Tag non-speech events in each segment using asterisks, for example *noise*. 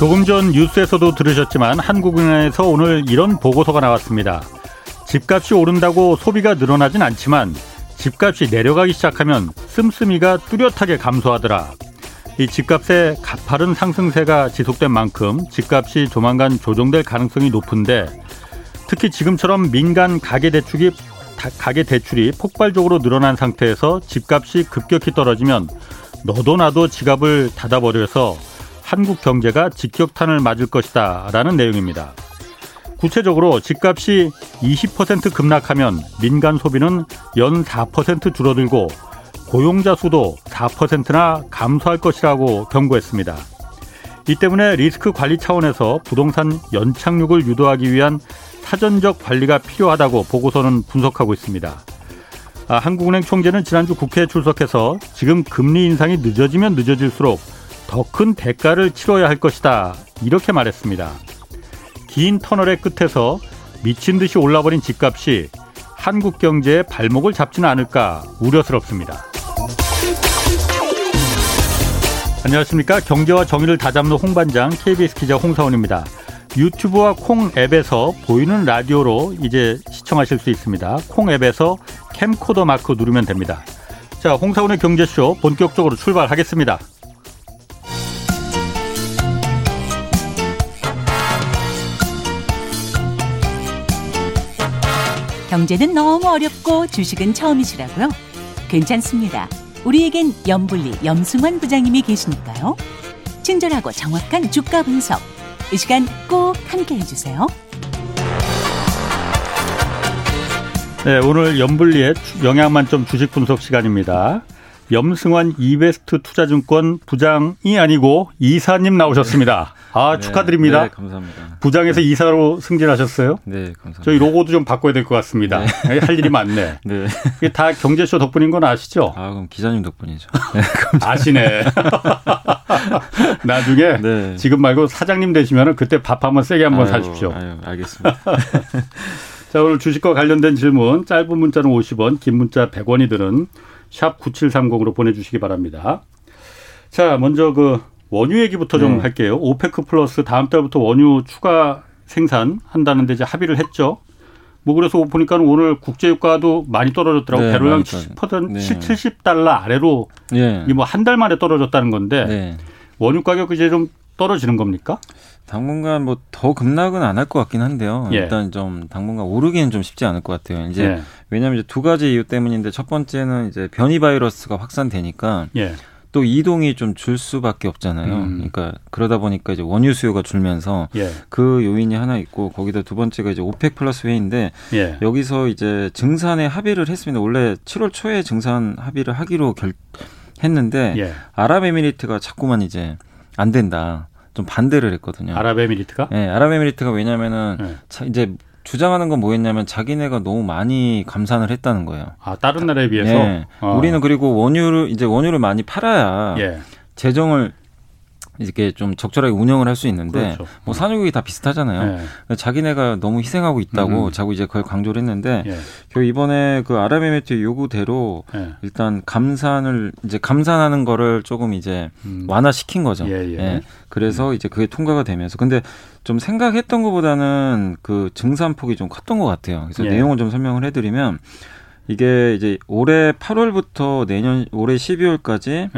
조금 전 뉴스에서도 들으셨지만 한국은행에서 오늘 이런 보고서가 나왔습니다. 집값이 오른다고 소비가 늘어나진 않지만 집값이 내려가기 시작하면 씀씀이가 뚜렷하게 감소하더라. 이 집값의 가파른 상승세가 지속된 만큼 집값이 조만간 조정될 가능성이 높은데 특히 지금처럼 민간 가계 대출이 가계 대출이 폭발적으로 늘어난 상태에서 집값이 급격히 떨어지면 너도 나도 지갑을 닫아버려서 한국 경제가 직격탄을 맞을 것이다 라는 내용입니다. 구체적으로 집값이 20% 급락하면 민간 소비는 연 4% 줄어들고 고용자 수도 4%나 감소할 것이라고 경고했습니다. 이 때문에 리스크 관리 차원에서 부동산 연착륙을 유도하기 위한 사전적 관리가 필요하다고 보고서는 분석하고 있습니다. 아, 한국은행 총재는 지난주 국회에 출석해서 지금 금리 인상이 늦어지면 늦어질수록 더 큰 대가를 치러야 할 것이다. 이렇게 말했습니다. 긴 터널의 끝에서 미친 듯이 올라버린 집값이 한국 경제의 발목을 잡지는 않을까 우려스럽습니다. 안녕하십니까. 경제와 정의를 다잡는 홍반장 KBS 기자 홍사원입니다. 유튜브와 콩 앱에서 보이는 라디오로 이제 시청하실 수 있습니다. 콩 앱에서 캠코더 마크 누르면 됩니다. 자, 홍사원의 경제쇼 본격적으로 출발하겠습니다. 경제는 너무 어렵고 주식은 처음이시라고요? 괜찮습니다. 우리에겐 염불리 염승환 부장님이 계시니까요. 친절하고 정확한 주가 분석. 이 시간 꼭 함께 해주세요. 네, 오늘 염불리의 영양 만점 주식 분석 시간입니다. 염승환 이베스트 투자증권 부장이 아니고 이사님 나오셨습니다. 아 네, 축하드립니다. 네, 감사합니다. 부장에서 이사로 승진하셨어요? 네, 감사합니다. 저희 로고도 좀 바꿔야 될 것 같습니다. 네. 할 일이 많네. *laughs* 네. 이게 다 경제쇼 덕분인 건 아시죠? 아 그럼 기자님 덕분이죠. *laughs* 네, 아시네. *laughs* 나중에 네. 지금 말고 사장님 되시면 그때 밥 한번 세게 한번 아유, 사십시오. 아유, 알겠습니다. 자 오늘 주식과 관련된 질문 짧은 문자는 50원, 긴 문자 100원이 드는 샵 9730으로 보내주시기 바랍니다. 자, 먼저 그 원유 얘기부터 좀 네. 할게요. 오페크 플러스 다음 달부터 원유 추가 생산한다는데 이제 합의를 했죠. 뭐 그래서 보니까는 오늘 국제유가도 많이 떨어졌더라고. 네, 배럴당 70%, 네. 70달러 아래로 네. 이뭐 한 달 만에 떨어졌다는 건데 네. 원유 가격 이제 좀 떨어지는 겁니까? 당분간 뭐 더 급락은 안 할 것 같긴 한데요. 예. 일단 좀 당분간 오르기는 좀 쉽지 않을 것 같아요. 이제 예. 왜냐하면 이제 두 가지 이유 때문인데 첫 번째는 이제 변이 바이러스가 확산되니까 예. 또 이동이 좀 줄 수밖에 없잖아요. 음. 그러니까 그러다 보니까 이제 원유 수요가 줄면서 예. 그 요인이 하나 있고 거기다 두 번째가 이제 오펙 플러스 회의인데 예. 여기서 이제 증산에 합의를 했습니다. 원래 7월 초에 증산 합의를 하기로 결 했는데 예. 아랍에미리트가 자꾸만 이제 안 된다. 좀 반대를 했거든요. 아랍에미리트가? 네, 아랍에미리트가 왜냐면은 네. 이제 주장하는 건 뭐였냐면 자기네가 너무 많이 감산을 했다는 거예요. 아 다른 나라에 비해서. 네. 어. 우리는 그리고 원유를 이제 원유를 많이 팔아야 예. 재정을 이렇게 좀 적절하게 운영을 할 수 있는데 그렇죠. 뭐 산유국이 다 비슷하잖아요. 네. 자기네가 너무 희생하고 있다고 음. 자꾸 이제 그걸 강조를 했는데 예. 결국 이번에 그 아랍에미리트 요구대로 예. 일단 감산을 이제 감산하는 거를 조금 이제 음. 완화시킨 거죠. 예, 예. 예. 그래서 음. 이제 그게 통과가 되면서 근데 좀 생각했던 것보다는 그 증산폭이 좀 컸던 것 같아요. 그래서 예. 내용을 좀 설명을 해드리면 이게 이제 올해 8월부터 내년 올해 12월까지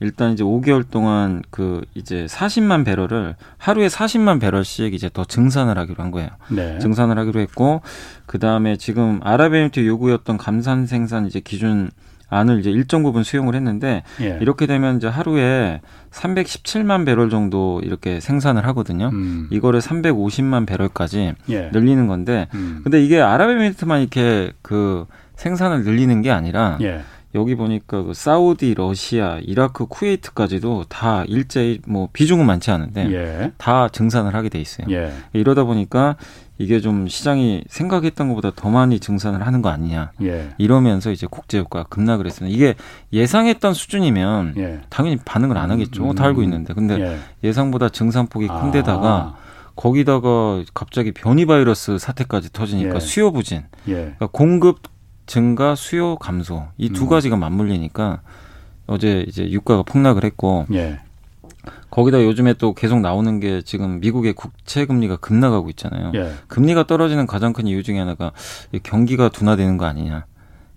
일단 이제 5개월 동안 그 이제 40만 배럴을 하루에 40만 배럴씩 이제 더 증산을 하기로 한 거예요. 네. 증산을 하기로 했고 그 다음에 지금 아랍에미리트 요구였던 감산 생산 이제 기준 안을 이제 일정 부분 수용을 했는데 예. 이렇게 되면 이제 하루에 317만 배럴 정도 이렇게 생산을 하거든요. 음. 이거를 350만 배럴까지 예. 늘리는 건데 음. 근데 이게 아랍에미리트만 이렇게 그 생산을 늘리는 게 아니라 예. 여기 보니까 그 사우디, 러시아, 이라크, 쿠웨이트까지도 다 일제히 뭐 비중은 많지 않은데 예. 다 증산을 하게 돼 있어요. 예. 이러다 보니까 이게 좀 시장이 생각했던 것보다 더 많이 증산을 하는 거 아니냐. 예. 이러면서 이제 국제 유가 급락을 했습니다. 이게 예상했던 수준이면 예. 당연히 반응을 안 하겠죠. 음, 다 알고 있는데. 근데 예. 상보다 증산폭이 큰 데다가 아. 거기다가 갑자기 변이 바이러스 사태까지 터지니까 예. 수요 부진. 그러니까 공급 증가, 수요 감소 이두 음. 가지가 맞물리니까 어제 이제 유가가 폭락을 했고 예. 거기다 요즘에 또 계속 나오는 게 지금 미국의 국채 금리가 급락하고 있잖아요. 예. 금리가 떨어지는 가장 큰 이유 중에 하나가 경기가 둔화되는 거 아니냐.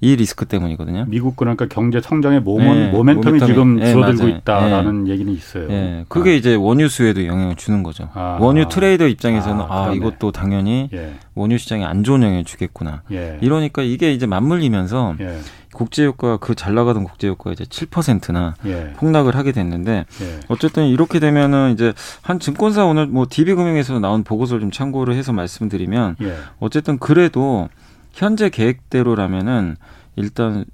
이 리스크 때문이거든요. 미국 그러니까 경제 성장의 모멘, 네, 모멘텀이, 모멘텀이 지금 네, 줄어들고 맞아요. 있다라는 네. 얘기는 있어요. 네. 그게 아. 이제 원유 수에도 영향을 주는 거죠. 아. 원유 트레이더 입장에서는 아, 아 이것도 당연히 예. 원유 시장에 안 좋은 영향을 주겠구나. 예. 이러니까 이게 이제 맞물리면서 예. 국제유가 그잘 나가던 국제유가가 이제 7%나 예. 폭락을 하게 됐는데 예. 어쨌든 이렇게 되면은 이제 한 증권사 오늘 뭐 DB금융에서 나온 보고서를 좀 참고를 해서 말씀드리면 예. 어쨌든 그래도 현재 계획대로라면은 일단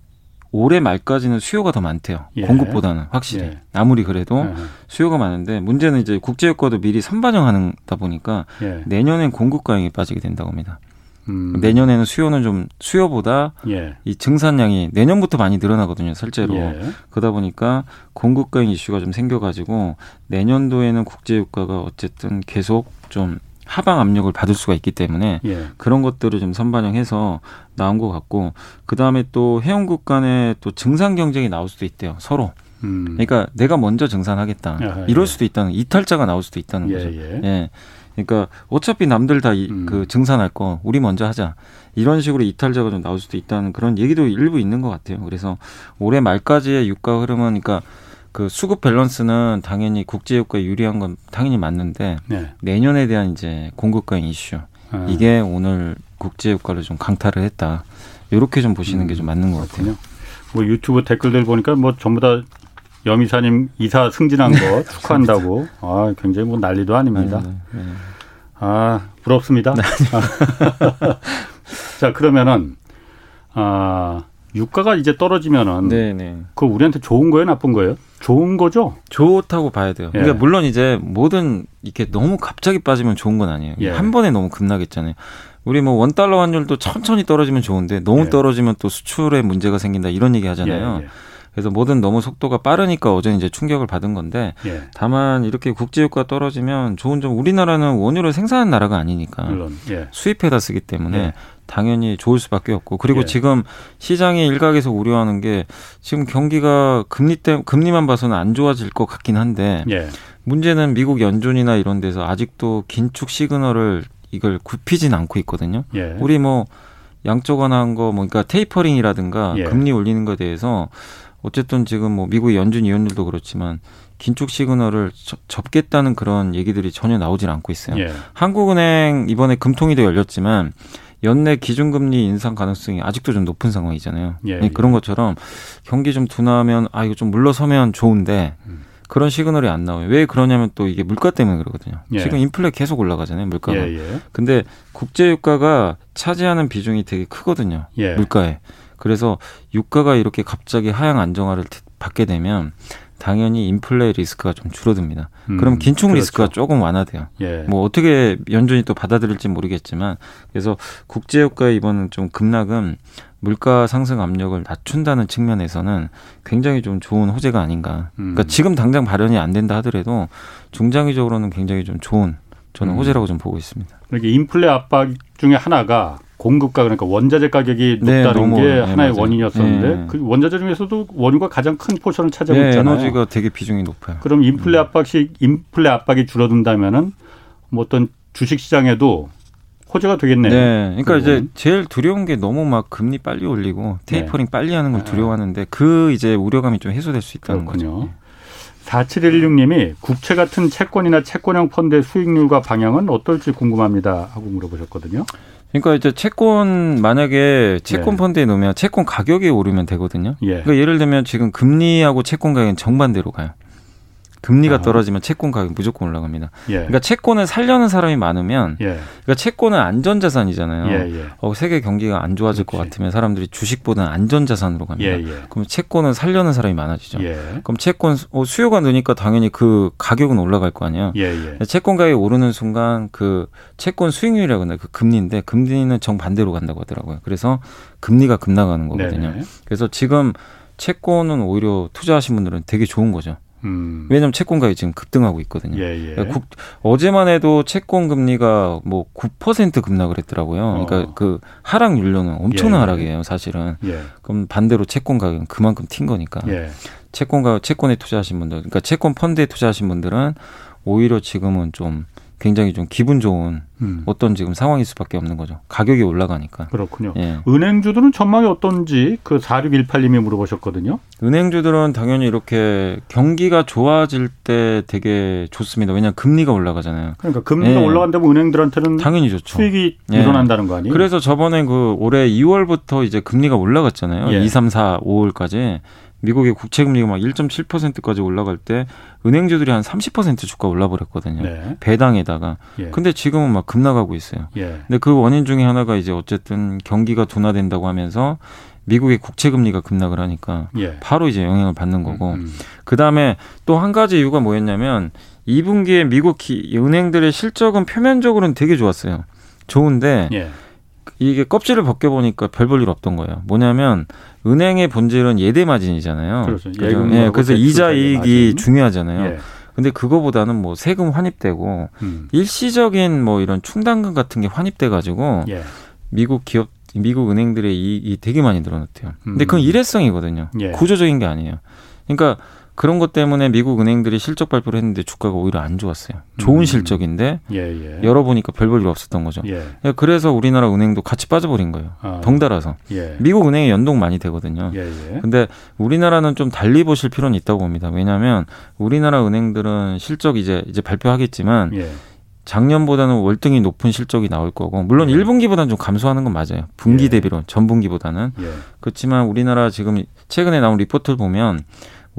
올해 말까지는 수요가 더 많대요. 예. 공급보다는 확실히. 예. 아무리 그래도 예. 수요가 많은데 문제는 이제 국제 유가도 미리 선반영하다 보니까 예. 내년엔 공급 과잉이 빠지게 된다고 합니다. 음. 내년에는 수요는 좀 수요보다 예. 이 증산량이 내년부터 많이 늘어나거든요, 실제로. 예. 그러다 보니까 공급 과잉 이슈가 좀 생겨 가지고 내년도에는 국제 유가가 어쨌든 계속 좀 하방 압력을 받을 수가 있기 때문에 예. 그런 것들을 좀 선반영해서 나온 것 같고 그 다음에 또 회원국 간에 또 증산 경쟁이 나올 수도 있대요 서로. 음. 그러니까 내가 먼저 증산하겠다 아하, 이럴 예. 수도 있다는 이탈자가 나올 수도 있다는 예, 거죠. 예. 예. 그러니까 어차피 남들 다그 음. 그 증산할 거 우리 먼저 하자 이런 식으로 이탈자가 좀 나올 수도 있다는 그런 얘기도 일부 있는 것 같아요. 그래서 올해 말까지의 유가 흐름은 그러니까 그 수급 밸런스는 당연히 국제유가에 유리한 건 당연히 맞는데 네. 내년에 대한 이제 공급과잉 이슈 아. 이게 오늘 국제유가를 좀 강타를 했다. 이렇게 좀 보시는 음, 게좀 맞는 것 같아요. 뭐 유튜브 댓글들 보니까 뭐 전부 다 여미사님 이사 승진한 거 *laughs* 축하한다고. 아 굉장히 뭐 난리도 아닙니다. 네, 네. 아 부럽습니다. 네. *laughs* 자 그러면은 아 유가가 이제 떨어지면은 네네. 네. 그 우리한테 좋은 거예요, 나쁜 거예요? 좋은 거죠? 좋다고 봐야 돼요. 예. 그러니까 물론 이제 모든 이렇게 너무 갑자기 빠지면 좋은 건 아니에요. 예. 한 번에 너무 급락했잖아요. 우리 뭐 원 달러 환율도 천천히 떨어지면 좋은데 너무 예. 떨어지면 또 수출에 문제가 생긴다 이런 얘기 하잖아요. 예, 예. 그래서 뭐든 너무 속도가 빠르니까 어제 이제 충격을 받은 건데 예. 다만 이렇게 국제유가 떨어지면 좋은 점 우리나라는 원유를 생산하는 나라가 아니니까 물론, 예. 수입해다 쓰기 때문에 예. 당연히 좋을 수밖에 없고 그리고 예. 지금 시장이 일각에서 우려하는 게 지금 경기가 금리 때 금리만 봐서는 안 좋아질 것 같긴 한데 예. 문제는 미국 연준이나 이런 데서 아직도 긴축 시그널을 이걸 굽히진 않고 있거든요. 예. 우리 뭐 양쪽 하나한 거, 뭐, 그러니까 테이퍼링이라든가 예. 금리 올리는 거에 대해서 어쨌든 지금 뭐 미국 연준 위원들도 그렇지만 긴축 시그널을 접겠다는 그런 얘기들이 전혀 나오질 않고 있어요. 예. 한국은행 이번에 금통위도 열렸지만 연내 기준금리 인상 가능성이 아직도 좀 높은 상황이잖아요. 예, 예. 그런 것처럼 경기 좀 둔화하면 아 이거 좀 물러서면 좋은데 음. 그런 시그널이 안 나와요. 왜 그러냐면 또 이게 물가 때문에 그러거든요. 예. 지금 인플레 계속 올라가잖아요, 물가가. 예, 예. 근데 국제 유가가 차지하는 비중이 되게 크거든요. 예. 물가에. 그래서 유가가 이렇게 갑자기 하향 안정화를 받게 되면 당연히 인플레 리스크가 좀 줄어듭니다. 음, 그럼 긴축 그렇죠. 리스크가 조금 완화돼요. 예. 뭐 어떻게 연준이 또 받아들일지 모르겠지만 그래서 국제유가의 이번 좀 급락은 물가 상승 압력을 낮춘다는 측면에서는 굉장히 좀 좋은 호재가 아닌가. 음. 그러니까 지금 당장 발현이 안 된다 하더라도 중장기적으로는 굉장히 좀 좋은 저는 음. 호재라고 좀 보고 있습니다. 이렇게 인플레 압박 중에 하나가 공급가 그러니까 원자재 가격이 네, 높다는 네, 게 네, 하나의 맞아요. 원인이었었는데 네. 그 원자재 중에서도 원유가 가장 큰 포션을 차지하고 네, 있잖아요. 에너지가 되게 비중이 높아요. 그럼 인플레 음. 압박시 인플레 압박이 줄어든다면은 뭐 어떤 주식 시장에도 호재가 되겠네요. 네. 그러니까 그건. 이제 제일 두려운 게 너무 막 금리 빨리 올리고 테이퍼링 네. 빨리 하는 걸 아. 두려워하는데 그 이제 우려감이 좀 해소될 수 있다는 그렇군요. 거죠. 4716님이 국채 같은 채권이나 채권형 펀드의 수익률과 방향은 어떨지 궁금합니다 하고 물어보셨거든요. 그러니까 이제 채권 만약에 채권 예. 펀드에 넣으면 채권 가격이 오르면 되거든요. 예. 그러니까 예를 들면 지금 금리하고 채권 가격은 정반대로 가요. 금리가 아. 떨어지면 채권 가격이 무조건 올라갑니다. 예. 그러니까 채권을 살려는 사람이 많으면 예. 그러니까 채권은 안전 자산이잖아요. 예, 예. 어, 세계 경기가 안 좋아질 그렇지. 것 같으면 사람들이 주식보다는 안전 자산으로 갑니다. 예, 예. 그럼 채권은 살려는 사람이 많아지죠. 그럼 채권 어, 수요가 느니까 당연히 그 가격은 올라갈 거 아니에요. 채권 가격이 오르는 순간 그 채권 수익률이라고 하나 그 금리인데 금리는 정반대로 간다고 하더라고요. 그래서 금리가 급나가는 거거든요. 네네. 그래서 지금 채권은 오히려 투자하신 분들은 되게 좋은 거죠. 음. 왜냐하면 채권 가격이 지금 급등하고 있거든요. 예, 예. 그러니까 국, 어제만 해도 채권 금리가 뭐 9% 급락을 했더라고요. 그러니까 어. 그 하락 률로는 엄청난 예, 예, 하락이에요, 사실은. 예. 그럼 반대로 채권 가격은 그만큼 튄 거니까. 예. 채권가 채권에 투자하신 분들, 그러니까 채권 펀드에 투자하신 분들은 오히려 지금은 좀 굉장히 좀 기분 좋은 음. 어떤 지금 상황일 수밖에 없는 거죠. 가격이 올라가니까. 그렇군요. 예. 은행주들은 전망이 어떤지 그 4618님이 물어보셨거든요. 은행주들은 당연히 이렇게 경기가 좋아질 때 되게 좋습니다. 왜냐하면 금리가 올라가잖아요. 그러니까 금리가 예. 올라간다면 은행들한테는 당연히 좋죠. 수익이 예. 일어난다는 거 아니에요? 그래서 저번에 그 올해 2월부터 이제 금리가 올라갔잖아요. 예. 2, 3, 4, 5월까지. 미국의 국채 금리가 막 1.7%까지 올라갈 때 은행주들이 한 30% 주가 올라버렸거든요. 네. 배당에다가. 예. 근데 지금은 막 급나가고 있어요. 예. 근데 그 원인 중에 하나가 이제 어쨌든 경기가 둔화된다고 하면서 미국의 국채 금리가 급락을 하니까 예. 바로 이제 영향을 받는 거고. 음, 음. 그다음에 또 한 가지 이유가 뭐였냐면 2분기에 미국 기, 은행들의 실적은 표면적으로는 되게 좋았어요. 좋은데 예. 이게 껍질을 벗겨 보니까 별 볼 일 없던 거예요. 뭐냐면 은행의 본질은 예대 마진이잖아요. 그렇죠. 예, 그래서 이자 이익이 마진. 중요하잖아요. 예. 근데 그거보다는 뭐 세금 환입되고 음. 일시적인 뭐 이런 충당금 같은 게 환입돼 가지고 예. 미국 기업 미국 은행들의 이익이 되게 많이 늘어났대요. 근데 그건 음. 일회성이거든요. 예. 구조적인 게 아니에요. 그러니까 그런 것 때문에 미국 은행들이 실적 발표를 했는데 주가가 오히려 안 좋았어요. 좋은 음. 실적인데 예, 예. 열어보니까 별볼일 없었던 거죠. 예. 예. 그래서 우리나라 은행도 같이 빠져버린 거예요. 아. 덩달아서. 예. 미국 은행에 연동 많이 되거든요. 예, 예. 근데 우리나라는 좀 달리 보실 필요는 있다고 봅니다. 왜냐하면 우리나라 은행들은 실적 이제 이제 발표하겠지만 작년보다는 월등히 높은 실적이 나올 거고 물론 예. 1분기보다는 좀 감소하는 건 맞아요. 분기 예. 대비로 전 분기보다는 예. 그렇지만 우리나라 지금 최근에 나온 리포트를 보면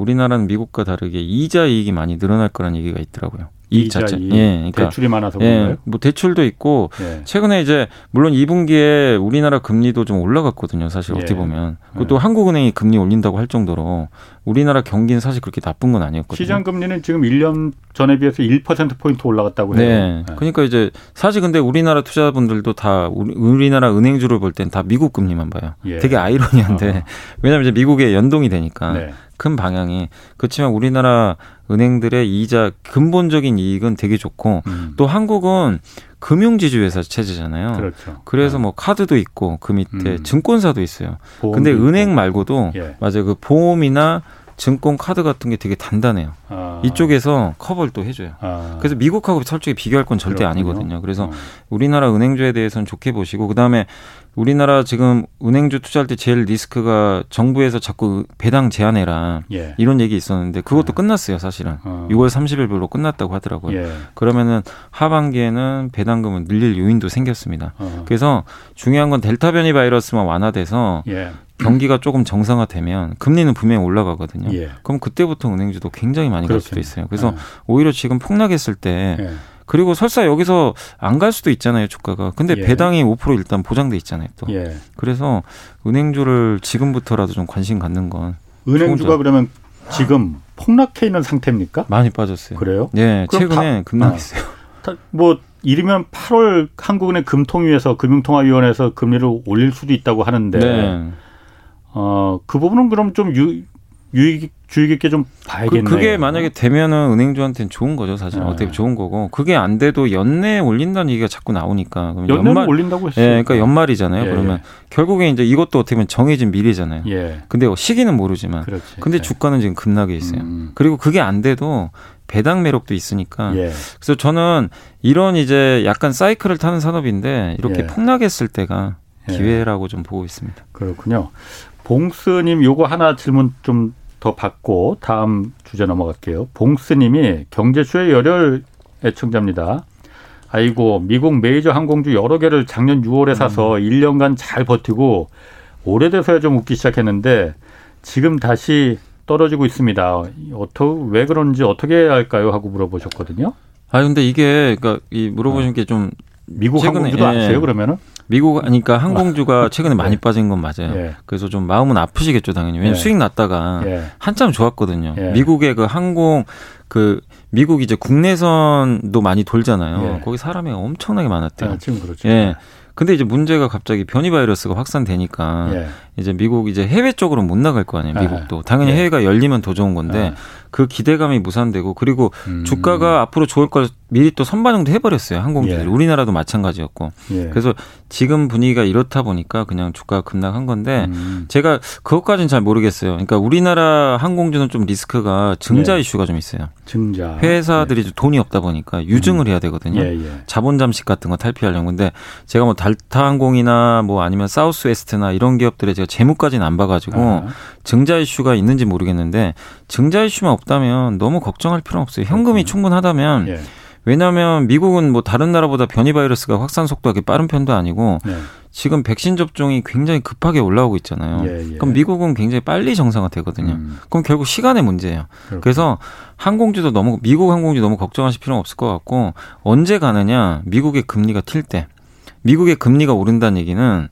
우리나라는 미국과 다르게 이자 이익이 많이 늘어날 거라는 얘기가 있더라고요. 이익 자체. 이익. 예, 그러니까 대출이 많아서? 예, 뭐 대출도 있고 예. 최근에 이제 물론 2분기에 우리나라 금리도 좀 올라갔거든요. 사실 어떻게 예. 보면 그것도 예. 한국은행이 금리 올린다고 할 정도로 우리나라 경기는 사실 그렇게 나쁜 건 아니었거든요. 시장 금리는 지금 1년 전에 비해서 1% 포인트 올라갔다고 해요. 네. 네. 그러니까 이제 사실 근데 우리나라 투자분들도 다 우리, 나라 은행주를 볼 땐 다 미국 금리만 봐요. 예. 되게 아이러니한데 어. 왜냐하면 이제 미국에 연동이 되니까. 네. 큰 방향이 그렇지만 우리나라 은행들의 이자 근본적인 이익은 되게 좋고 음. 또 한국은 금융지주 회사 체제잖아요. 그렇죠. 그래서 네. 뭐 카드도 있고 그 밑에 음. 증권사도 있어요. 근데 은행 말고도 예. 맞아요. 그 보험이나 증권 카드 같은 게 되게 단단해요. 아. 이쪽에서 커버를 또 해줘요. 아. 그래서 미국하고 솔직히 비교할 건 절대 그렇군요. 아니거든요. 그래서 어. 우리나라 은행주에 대해서는 좋게 보시고 그 다음에 우리나라 지금 은행주 투자할 때 제일 리스크가 정부에서 자꾸 배당 제한해라 예. 이런 얘기 있었는데 그것도 예. 끝났어요 사실은 어. 6월 30일별로 끝났다고 하더라고요. 예. 그러면은 하반기에는 배당금을 늘릴 요인도 생겼습니다. 어. 그래서 중요한 건 델타 변이 바이러스만 완화돼서 예. 경기가 조금 정상화되면 금리는 분명히 올라가거든요. 예. 그럼 그때부터 은행주도 굉장히 많이 그렇겠네. 갈 수도 있어요. 그래서 예. 오히려 지금 폭락했을 때 예. 그리고 설사 여기서 안 갈 수도 있잖아요, 주가가. 근데 예. 배당이 5% 일단 보장돼 있잖아요, 또. 예. 그래서 은행주를 지금부터라도 좀 관심 갖는 건 은행주가 그러면 지금 폭락해 있는 상태입니까? 많이 빠졌어요. 그래요? 네, 최근에 급락했어요. 아, 뭐 이르면 8월 한국은행 금통위에서 금융통화위원회에서 금리를 올릴 수도 있다고 하는데 네. 어, 그 부분은 그럼 좀 유, 유익 주의 깊게 좀 봐야겠네요. 그, 게 만약에 되면은 은행주한테는 좋은 거죠, 사실. 네. 어떻게 좋은 거고. 그게 안 돼도 연내에 올린다는 얘기가 자꾸 나오니까. 연내에 연말 올린다고 했어요. 예, 그러니까 연말이잖아요. 예, 그러면 예. 결국에 이제 이것도 어떻게 보면 정해진 미래잖아요. 예. 근데 시기는 모르지만. 그렇지. 근데 예. 주가는 지금 급락해 있어요. 음. 그리고 그게 안 돼도 배당 매력도 있으니까. 예. 그래서 저는 이런 이제 약간 사이클을 타는 산업인데 이렇게 예. 폭락했을 때가 예. 기회라고 좀 보고 있습니다. 그렇군요. 봉스님 요거 하나 질문 좀 더 받고 다음 주제 넘어갈게요. 봉스님이 경제쇼의 열혈 애청자입니다. 아이고 미국 메이저 항공주 여러 개를 작년 6월에 사서 음. 1년간 잘 버티고 오래돼서야 좀 웃기 시작했는데 지금 다시 떨어지고 있습니다. 어떻게 왜 그런지 어떻게 해야 할까요? 하고 물어보셨거든요. 아 근데 이게 그러니까 이 물어보신 어. 게좀 미국 항공주도 예. 아세요 그러면은? 미국 그러니까 항공주가 최근에 많이 네. 빠진 건 맞아요. 예. 그래서 좀 마음은 아프시겠죠 당연히. 왜냐면 예. 수익 났다가 예. 한참 좋았거든요. 예. 미국의 그 항공 그 미국 이제 국내선도 많이 돌잖아요. 예. 거기 사람이 엄청나게 많았대요. 아, 지금 그렇죠. 예. 근데 이제 문제가 갑자기 변이 바이러스가 확산되니까 예. 이제 미국 이제 해외 쪽으로 못 나갈 거 아니에요. 미국도 당연히 해외가 열리면 더 좋은 건데 그 기대감이 무산되고 그리고 음. 주가가 앞으로 좋을 걸 미리 또 선반영도 해버렸어요 항공주들 예. 우리나라도 마찬가지였고 예. 그래서 지금 분위기가 이렇다 보니까 그냥 주가가 급락한 건데 음. 제가 그것까지는 잘 모르겠어요. 그러니까 우리나라 항공주는 좀 리스크가 증자 예. 이슈가 좀 있어요. 증자 회사들이 좀 돈이 없다 보니까 유증을 음. 해야 되거든요. 예, 예. 자본 잠식 같은 거 탈피하려고 근데 제가 뭐 달타 항공이나 뭐 아니면 사우스웨스트나 이런 기업들의 제가 재무까지는 안 봐가지고 아. 증자 이슈가 있는지 모르겠는데 증자 이슈만 없다면 너무 걱정할 필요는 없어요. 현금이 충분하다면 예. 왜냐하면 미국은 뭐 다른 나라보다 변이 바이러스가 확산 속도가 빠른 편도 아니고 네. 지금 백신 접종이 굉장히 급하게 올라오고 있잖아요. 예, 예. 그럼 미국은 굉장히 빨리 정상화되거든요. 음. 그럼 결국 시간의 문제예요. 그렇구나. 그래서 항공주도 너무 미국 항공주 너무 걱정하실 필요는 없을 것 같고 언제 가느냐 미국의 금리가 튈 때. 미국의 금리가 오른다는 얘기는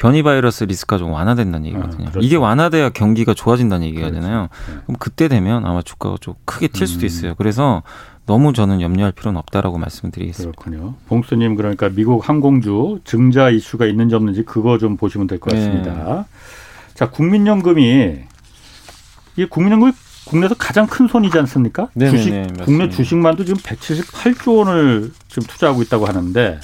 변이 바이러스 리스크가 좀 완화된다는 얘기거든요. 아, 그렇죠. 이게 완화돼야 경기가 좋아진다는 얘기가잖아요. 그렇죠. 네. 그럼 그때 되면 아마 주가가 좀 크게 튈 수도 음. 있어요. 그래서 너무 저는 염려할 필요는 없다라고 말씀드리겠습니다. 그렇군요. 봉수님 그러니까 미국 항공주 증자 이슈가 있는지 없는지 그거 좀 보시면 될 것 같습니다. 네. 자 국민연금이 이 국민연금이 국내에서 가장 큰 손이지 않습니까? 네네네, 주식 맞습니다. 국내 주식만도 지금 178조 원을 지금 투자하고 있다고 하는데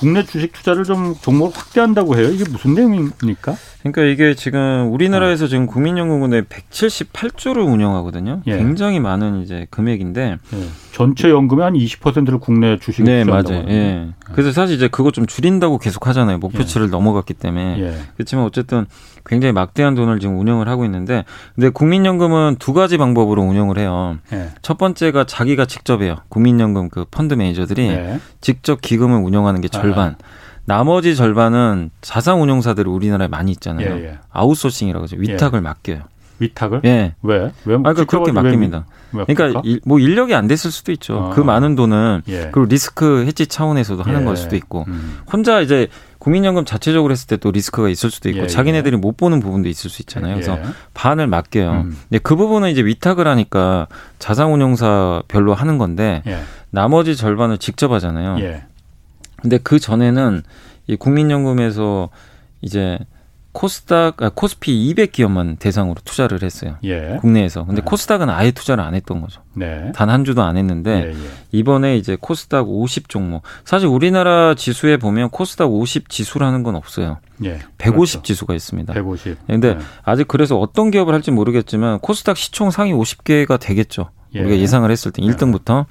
국내 주식 투자를 좀 종목을 확대한다고 해요. 이게 무슨 내용입니까? 그러니까 이게 지금 우리나라에서 지금 국민연금원에 178조를 운영하거든요. 예. 굉장히 많은 이제 금액인데 예. 전체 연금의 한 20%를 국내 주식에 네, 맞아요. 예. 예. 그래서 사실 이제 그거 좀 줄인다고 계속 하잖아요. 목표치를 예. 넘어갔기 때문에. 예. 그렇지만 어쨌든 굉장히 막대한 돈을 지금 운영을 하고 있는데 근데 국민연금은 두 가지 방법으로 운영을 해요. 예. 첫 번째가 자기가 직접 해요. 국민연금 그 펀드 매니저들이 네. 직접 기금을 운영하는 게 절반. 아. 나머지 절반은 자산 운용사들이 우리나라에 많이 있잖아요. 예, 예. 아웃소싱이라고 하죠. 위탁을 예. 맡겨요. 위탁을? 예. 왜? 왜? 아, 그러니까 그렇게 맡깁니다. 왜, 그러니까 일, 뭐 인력이 안 됐을 수도 있죠. 아. 그 많은 돈은 예. 그리고 리스크 해지 차원에서도 하는 예. 걸 수도 있고 음. 혼자 이제 국민연금 자체적으로 했을 때 또 리스크가 있을 수도 있고 예, 자기네들이 못 보는 부분도 있을 수 있잖아요. 그래서 반을 맡겨요. 음. 근데 그 부분은 이제 위탁을 하니까 자산운용사 별로 하는 건데 나머지 절반을 직접 하잖아요. 근데 그 전에는 이 국민연금에서 이제 코스닥, 아, 코스피 200 기업만 대상으로 투자를 했어요. 예. 국내에서. 근데 네. 코스닥은 아예 투자를 안 했던 거죠. 네. 단 한 주도 안 했는데 예, 예. 이번에 이제 코스닥 50 종목. 사실 우리나라 지수에 보면 코스닥 50 지수라는 건 없어요. 예. 150 그렇죠. 지수가 있습니다. 150. 근데 네. 아직 그래서 어떤 기업을 할지 모르겠지만 코스닥 시총 상위 50개가 되겠죠. 예. 우리가 예상을 했을 때 1등부터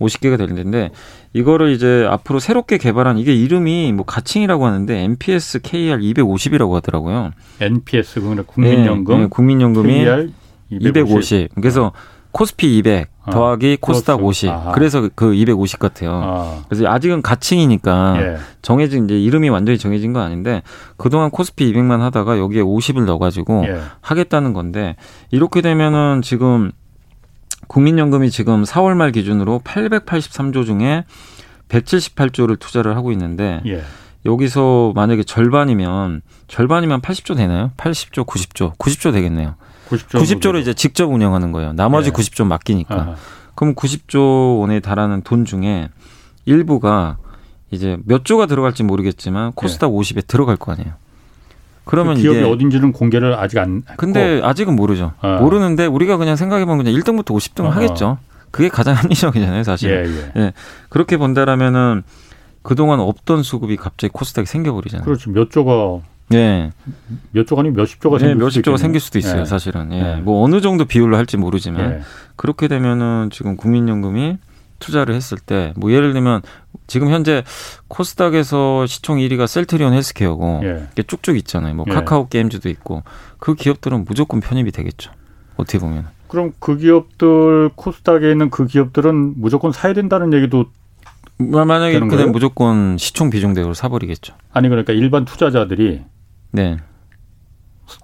50개가 될 텐데 이거를 이제 앞으로 새롭게 개발한 이게 이름이 뭐 가칭이라고 하는데 NPS KR 250이라고 하더라고요. NPS 그러니까 국민연금 네, 네, 국민연금이 KR 250. 250. 그래서 코스피 200 아, 더하기 아, 코스닥 그렇죠. 50. 아하. 그래서 그 250 같아요. 아. 그래서 아직은 가칭이니까 예. 정해진 이제 이름이 완전히 정해진 건 아닌데 그동안 코스피 200만 하다가 여기에 50을 넣어 가지고 예. 하겠다는 건데 이렇게 되면은 지금 국민연금이 지금 4월 말 기준으로 883조 중에 178조를 투자를 하고 있는데 예. 여기서 만약에 절반이면 절반이면 80조 되나요? 80조, 90조, 90조 되겠네요. 90조 90조를 이제 직접 운영하는 거예요. 나머지 예. 90조 맡기니까. 아하. 그럼 90조 원에 달하는 돈 중에 일부가 이제 몇 조가 들어갈지 모르겠지만 코스닥 예. 50에 들어갈 거 아니에요. 그러면 그 기업이 이게 어딘지는 공개를 아직 안 했고. 근데 아직은 모르죠. 아. 모르는데 우리가 그냥 생각해보면 그냥 1등부터 50등을 아. 하겠죠. 그게 가장 합리적이잖아요, 사실. 예, 예. 예. 그렇게 본다라면은 그동안 없던 수급이 갑자기 코스닥에 생겨버리잖아요. 그렇죠. 몇 조가 예. 몇 조가 아니면 몇십 조가 생길 네, 몇십 조가 생길 수도 있어요, 예. 사실은. 예. 예. 뭐 어느 정도 비율로 할지 모르지만 예. 그렇게 되면은 지금 국민연금이 투자를 했을 때 뭐 예를 들면 지금 현재 코스닥에서 시총 1위가 셀트리온 헬스케어고 예. 이게 쭉쭉 있잖아요. 뭐 예. 카카오 게임즈도 있고 그 기업들은 무조건 편입이 되겠죠. 어떻게 보면. 그럼 그 기업들 코스닥에 있는 그 기업들은 무조건 사야 된다는 얘기도 만약에 그냥 무조건 시총 비중 대우로 사버리겠죠. 아니 그러니까 일반 투자자들이 네.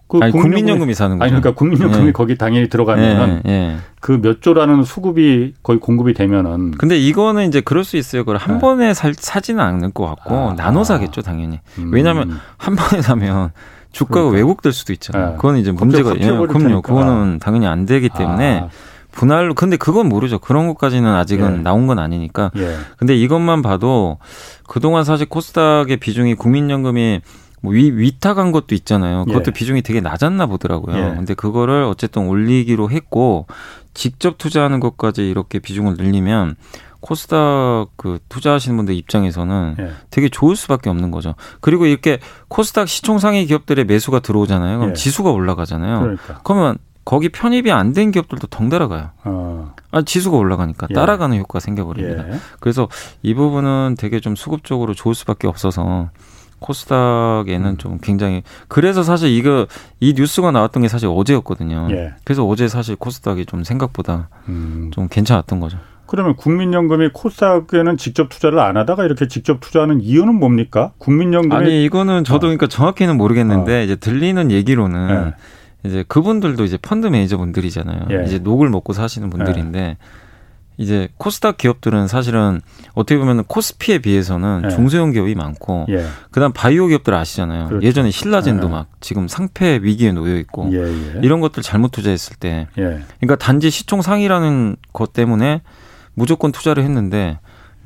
그 아니, 국민연금이 사는 거죠. 아니 그러니까 국민연금이 네. 거기 당연히 들어가면은 네, 네. 그몇 조라는 수급이 거의 공급이 되면은. 근데 이거는 이제 그럴 수 있어요. 그걸 한 네. 번에 살, 사지는 않을 것 같고 아, 나눠 사겠죠 당연히. 음. 왜냐하면 한 번에 사면 주가가 그러니까. 왜곡될 수도 있잖아요. 네. 그건 이제 문제가 예, 그럼요. 그거는 당연히 안 되기 때문에. 아. 분할로 근데 그건 모르죠. 그런 것까지는 아직은 예. 나온 건 아니니까. 예. 근데 이것만 봐도 그동안 사실 코스닥의 비중이 국민연금이 뭐 위, 위탁한 것도 있잖아요. 그것도 예. 비중이 되게 낮았나 보더라고요. 예. 근데 그거를 어쨌든 올리기로 했고 직접 투자하는 것까지 이렇게 비중을 늘리면 코스닥 그 투자하시는 분들 입장에서는 예. 되게 좋을 수밖에 없는 거죠. 그리고 이렇게 코스닥 시총 상위 기업들의 매수가 들어오잖아요. 그럼 예. 지수가 올라가잖아요. 그러니까. 그러면 거기 편입이 안 된 기업들도 덩달아 가요. 어. 아, 지수가 올라가니까 예. 따라가는 효과가 생겨버립니다. 예. 그래서 이 부분은 되게 좀 수급적으로 좋을 수밖에 없어서 코스닥에는 음. 좀 굉장히 그래서 사실 이거 이 뉴스가 나왔던 게 사실 어제였거든요. 예. 그래서 어제 사실 코스닥이 좀 생각보다 음. 좀 괜찮았던 거죠. 그러면 국민연금이 코스닥에는 직접 투자를 안 하다가 이렇게 직접 투자하는 이유는 뭡니까? 국민연금이 아니 이거는 저도 어. 그러니까 정확히는 모르겠는데 어. 이제 들리는 얘기로는 예. 이제 그분들도 이제 펀드 매니저분들이잖아요. 예. 이제 녹을 먹고 사시는 분들인데 예. 이제 코스닥 기업들은 사실은 어떻게 보면 코스피에 비해서는 예. 중소형 기업이 많고 예. 그다음 바이오 기업들 아시잖아요. 그렇죠. 예전에 신라젠도 예. 막 지금 상패 위기에 놓여 있고 예, 예. 이런 것들 잘못 투자했을 때 그러니까 단지 시총 상이라는 것 때문에 무조건 투자를 했는데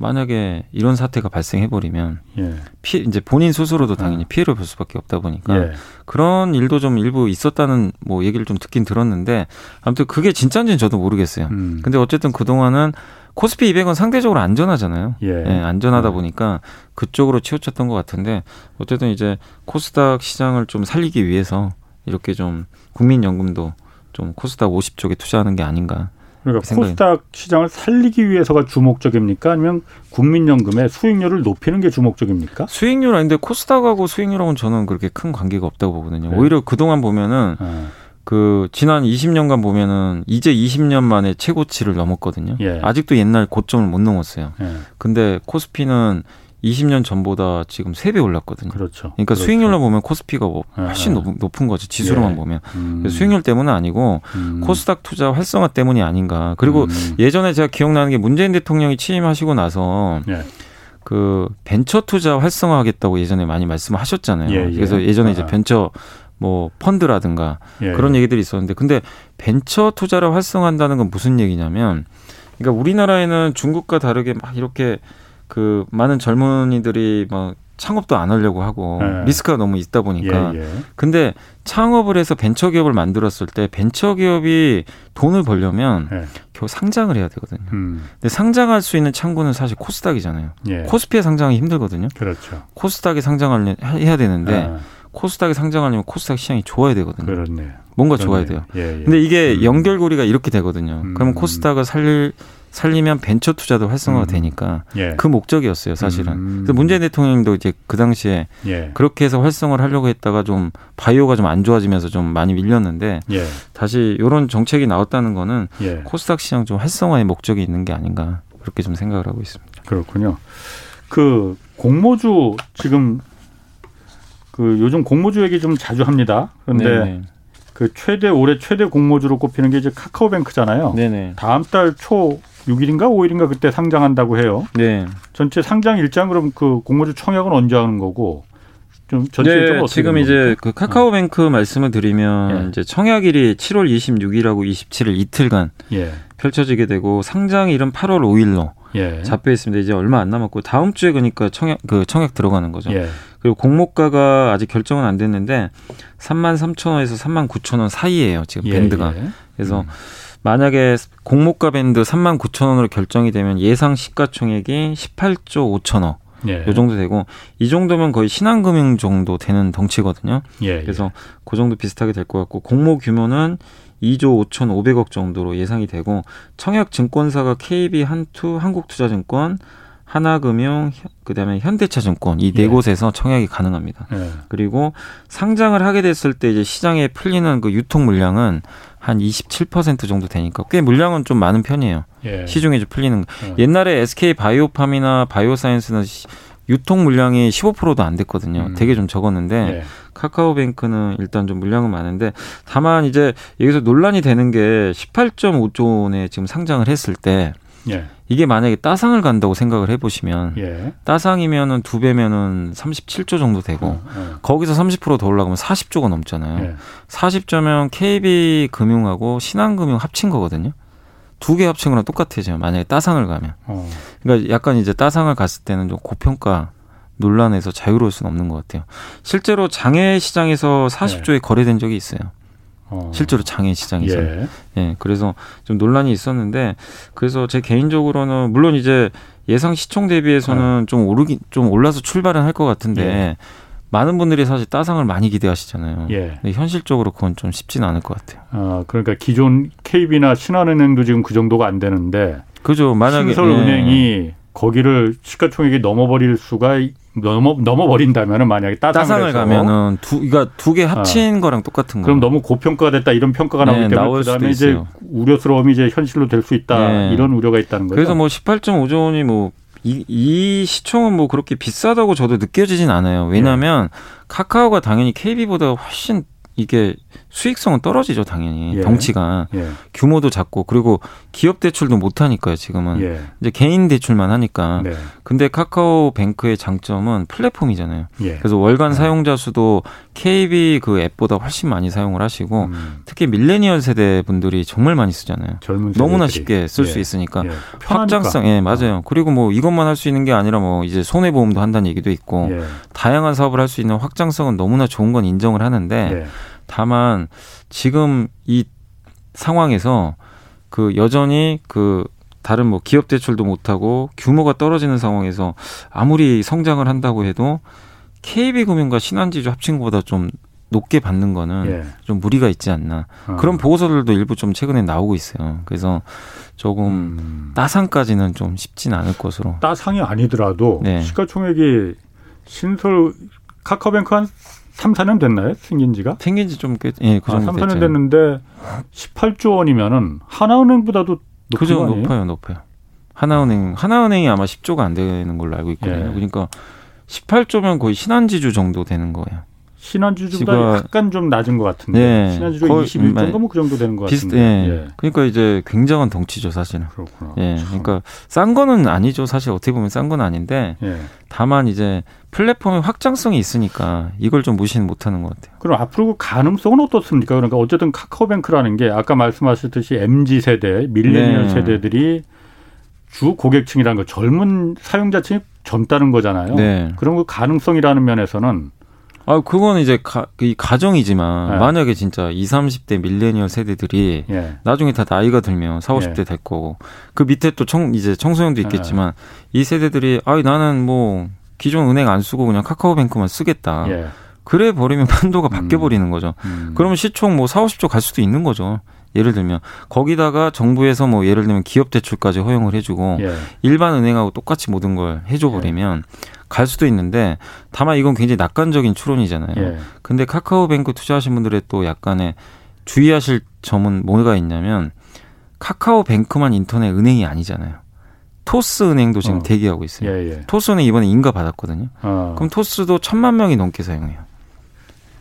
만약에 이런 사태가 발생해 버리면 예. 피 이제 본인 스스로도 당연히 아. 피해를 볼 수밖에 없다 보니까 예. 그런 일도 좀 일부 있었다는 뭐 얘기를 좀 듣긴 들었는데 아무튼 그게 진짜인지는 저도 모르겠어요. 음. 근데 어쨌든 그 동안은 코스피 200은 상대적으로 안전하잖아요. 예. 예 안전하다 예. 보니까 그쪽으로 치우쳤던 것 같은데 어쨌든 이제 코스닥 시장을 좀 살리기 위해서 이렇게 좀 국민연금도 좀 코스닥 50쪽에 투자하는 게 아닌가 그러니까 코스닥 시장을 살리기 위해서가 주목적입니까? 아니면 국민연금의 수익률을 높이는 게 주목적입니까? 수익률 아닌데 코스닥하고 수익률하고는 저는 그렇게 큰 관계가 없다고 보거든요. 네. 오히려 그동안 보면은 네. 그 지난 20년간 보면은 이제 20년 만에 최고치를 넘었거든요. 예. 아직도 옛날 고점을 못 넘었어요. 예. 근데 코스피는 20년 전보다 지금 3배 올랐거든요. 그렇죠. 그러니까 그렇죠. 수익률로 보면 코스피가 뭐 네, 훨씬 네. 높은 거지 지수로만 예. 보면 음. 수익률 때문은 아니고 음. 코스닥 투자 활성화 때문이 아닌가. 그리고 음. 예전에 제가 기억나는 게 문재인 대통령이 취임하시고 나서 예. 그 벤처 투자 활성화하겠다고 예전에 많이 말씀하셨잖아요. 예, 예. 그래서 예전에 이제 아. 벤처 뭐 펀드라든가 예, 그런 얘기들이 있었는데 근데 벤처 투자를 활성화한다는 건 무슨 얘기냐면 그러니까 우리나라에는 중국과 다르게 막 이렇게 그 많은 젊은이들이 막 창업도 안 하려고 하고 네. 리스크가 너무 있다 보니까 예, 예. 근데 창업을 해서 벤처 기업을 만들었을 때 벤처 기업이 돈을 벌려면 예. 겨우 상장을 해야 되거든요. 음. 근데 상장할 수 있는 창구는 사실 코스닥이잖아요. 예. 코스피에 상장이 힘들거든요. 그렇죠. 코스닥에 상장을 해야 되는데 아. 코스닥에 상장하려면 코스닥 시장이 좋아야 되거든요. 그렇네. 뭔가 그렇네. 좋아야 돼요. 예, 예. 근데 이게 음. 연결고리가 이렇게 되거든요. 음. 그러면 코스닥을 살릴 살리면 벤처 투자도 활성화가 음. 되니까 예. 그 목적이었어요, 사실은. 음. 그래서 문재인 대통령도 이제 그 당시에 예. 그렇게 해서 활성화를 하려고 했다가 좀 바이오가 좀 안 좋아지면서 좀 많이 밀렸는데 예. 다시 이런 정책이 나왔다는 거는 예. 코스닥 시장 좀 활성화의 목적이 있는 게 아닌가 그렇게 좀 생각을 하고 있습니다. 그렇군요. 그 공모주 지금 그 요즘 공모주 얘기 좀 자주 합니다. 그런데 네네. 그 최대 올해 최대 공모주로 꼽히는 게 이제 카카오뱅크잖아요. 네네. 다음 달 초 6일인가 5일인가 그때 상장한다고 해요. 네. 전체 상장 일정 그럼 그 공모주 청약은 언제 하는 거고 좀 전체적으로 네, 지금 이제 그 카카오뱅크 어. 말씀을 드리면 예. 이제 청약일이 7월 26일하고 27일 이틀간 예. 펼쳐지게 되고 상장일은 8월 5일로 예. 잡혀 있습니다. 이제 얼마 안 남았고 다음 주에 그러니까 청약 그 청약 들어가는 거죠. 예. 그리고 공모가가 아직 결정은 안 됐는데 3만 3천 원에서 3만 9천 원 사이에요. 지금 예, 밴드가. 예. 그래서 음. 만약에 공모가 밴드 3만 9천 원으로 결정이 되면 예상 시가총액이 18조 5천억. 예. 요 정도 되고 이 정도면 거의 신한금융 정도 되는 덩치거든요. 예, 예. 그래서 예. 그 정도 비슷하게 될 것 같고 공모 규모는 2조 5천5백억 정도로 예상이 되고 청약 증권사가 KB 한투 한국투자증권 하나금융, 그다음에 현대차증권 이네 예. 곳에서 청약이 가능합니다. 예. 그리고 상장을 하게 됐을 때 이제 시장에 풀리는 그 유통 물량은 한 27% 정도 되니까 꽤 물량은 좀 많은 편이에요. 예. 시중에 좀 풀리는. 예. 옛날에 SK 바이오팜이나 바이오사이언스는 유통 물량이 15%도 안 됐거든요. 음. 되게 좀 적었는데 예. 카카오뱅크는 일단 좀 물량은 많은데 다만 이제 여기서 논란이 되는 게 18.5조 원에 지금 상장을 했을 때 예. 이게 만약에 따상을 간다고 생각을 해보시면 예. 따상이면은 두 배면은 37조 정도 되고 어, 어. 거기서 30%더 올라가면 40조가 넘잖아요. 예. 40조면 KB 금융하고 신한금융 합친 거거든요. 두 개 합친 거랑 똑같아져요. 만약에 따상을 가면. 어. 그러니까 약간 이제 따상을 갔을 때는 좀 고평가 논란에서 자유로울 수는 없는 것 같아요. 실제로 장외 시장에서 40조에 네. 거래된 적이 있어요. 어. 실제로 장애 시장에서. 예. 예. 그래서 좀 논란이 있었는데 그래서 제 개인적으로는 물론 이제 예상 시총 대비해서는 네. 좀 오르기 좀 올라서 출발은 할 것 같은데 예. 많은 분들이 사실 따상을 많이 기대하시잖아요. 예. 근데 현실적으로 그건 좀 쉽지는 않을 것 같아요. 아, 그러니까 기존 KB나 신한은행도 지금 그 정도가 안 되는데 그죠. 만약에 신설은행이 예. 거기를 시가총액이 넘어버릴 수가 넘어 넘어버린다면은 만약에 따상을, 따상을 가면은 두 그러니까 두 개 합친 어. 거랑 똑같은 거. 그럼 너무 고평가가 됐다 이런 평가가 나오기 네, 때문에 그다음에 이제 있어요. 우려스러움이 이제 현실로 될 수 있다 네. 이런 우려가 있다는 거죠. 그래서 뭐 18.5조 원이 뭐 이, 이 시총은 뭐 그렇게 비싸다고 저도 느껴지진 않아요. 왜냐하면 예. 카카오가 당연히 KB보다 훨씬 이게 수익성은 떨어지죠 당연히 예. 덩치가 예. 규모도 작고 그리고 기업 대출도 못 하니까요 지금은 예. 이제 개인 대출만 하니까 네. 근데 카카오뱅크의 장점은 플랫폼이잖아요 예. 그래서 월간 네. 사용자 수도 KB 그 앱보다 훨씬 많이 사용을 하시고 음. 특히 밀레니얼 세대 분들이 정말 많이 쓰잖아요 너무나 쉽게 쓸수 예. 있으니까 예. 확장성 예 맞아요 그리고 뭐 이것만 할 수 있는 게 아니라 뭐 이제 손해 보험도 한다는 얘기도 있고 다양한 사업을 할 수 있는 확장성은 너무나 좋은 건 인정을 하는데 다만 지금 이 상황에서 그 여전히 그 다른 뭐 기업 대출도 못하고 규모가 떨어지는 상황에서 아무리 성장을 한다고 해도 KB금융과 신한지주 합친 것보다 좀 높게 받는 거는 예. 좀 무리가 있지 않나 어. 그런 보고서들도 일부 좀 최근에 나오고 있어요. 그래서 조금 음. 따상까지는 좀 쉽진 않을 것으로. 따상이 아니더라도 네. 시가총액이 신설 카카오뱅크 한 3, 4년 됐나요? 생긴 지가? 생긴 지 좀 꽤, 예, 그 정도 아, 3, 4년 됐는데 18조 원이면은 하나은행보다도 높은 그죠, 높아요, 높아요. 하나은행, 하나은행이 아마 10조가 안 되는 걸로 알고 있거든요. 예. 그러니까 18조면 거의 신한지주 정도 되는 거예요. 신한주주보다 약간 좀 낮은 것 같은데 네. 신한주주 21조인가 뭐그 정도 되는 것 비슷, 같은데. 예. 예. 그러니까 이제 굉장한 덩치죠 사실은. 그렇구나. 예. 그러니까 싼 거는 아니죠 사실 어떻게 보면 싼 건 아닌데 예. 다만 이제 플랫폼의 확장성이 있으니까 이걸 좀 무시는 못하는 것 같아요. 그럼 앞으로 그 가능성은 어떻습니까? 그러니까 어쨌든 카카오뱅크라는 게 아까 말씀하셨듯이 mz 세대, 밀레니얼 네. 세대들이 주 고객층이라는 거 젊은 사용자층이 젊다는 거잖아요. 네. 그런 그 가능성이라는 면에서는 아, 그거는 이제 가, 이 가정이지만 네. 만약에 진짜 20, 30대 밀레니얼 세대들이 예. 나중에 다 나이가 들면 40, 50대 예. 될 거고 그 밑에 또 청, 이제 청소년도 예. 있겠지만 예. 이 세대들이 아, 나는 뭐 기존 은행 안 쓰고 그냥 카카오뱅크만 쓰겠다. 예. 그래 버리면 *laughs* 판도가 바뀌어 버리는 음. 거죠. 음. 그러면 시총 뭐 4, 50조 갈 수도 있는 거죠. 예를 들면 거기다가 정부에서 뭐 예를 들면 기업 대출까지 허용을 해주고 예. 일반 은행하고 똑같이 모든 걸 해줘 버리면 갈 수도 있는데 다만 이건 굉장히 낙관적인 추론이잖아요. 예. 근데 카카오뱅크 투자하신 분들의 또 약간의 주의하실 점은 뭐가 있냐면 카카오뱅크만 인터넷 은행이 아니잖아요. 토스 은행도 지금 어. 대기하고 있어요. 예, 예. 토스는 이번에 인가 받았거든요. 어. 그럼 토스도 천만 명이 넘게 사용해요.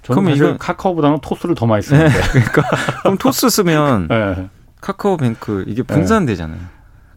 그럼 이거 카카오보다는 토스를 더 많이 쓰는데. 네, *laughs* 그러니까 그럼 토스 쓰면 네. 카카오뱅크 이게 분산되잖아요.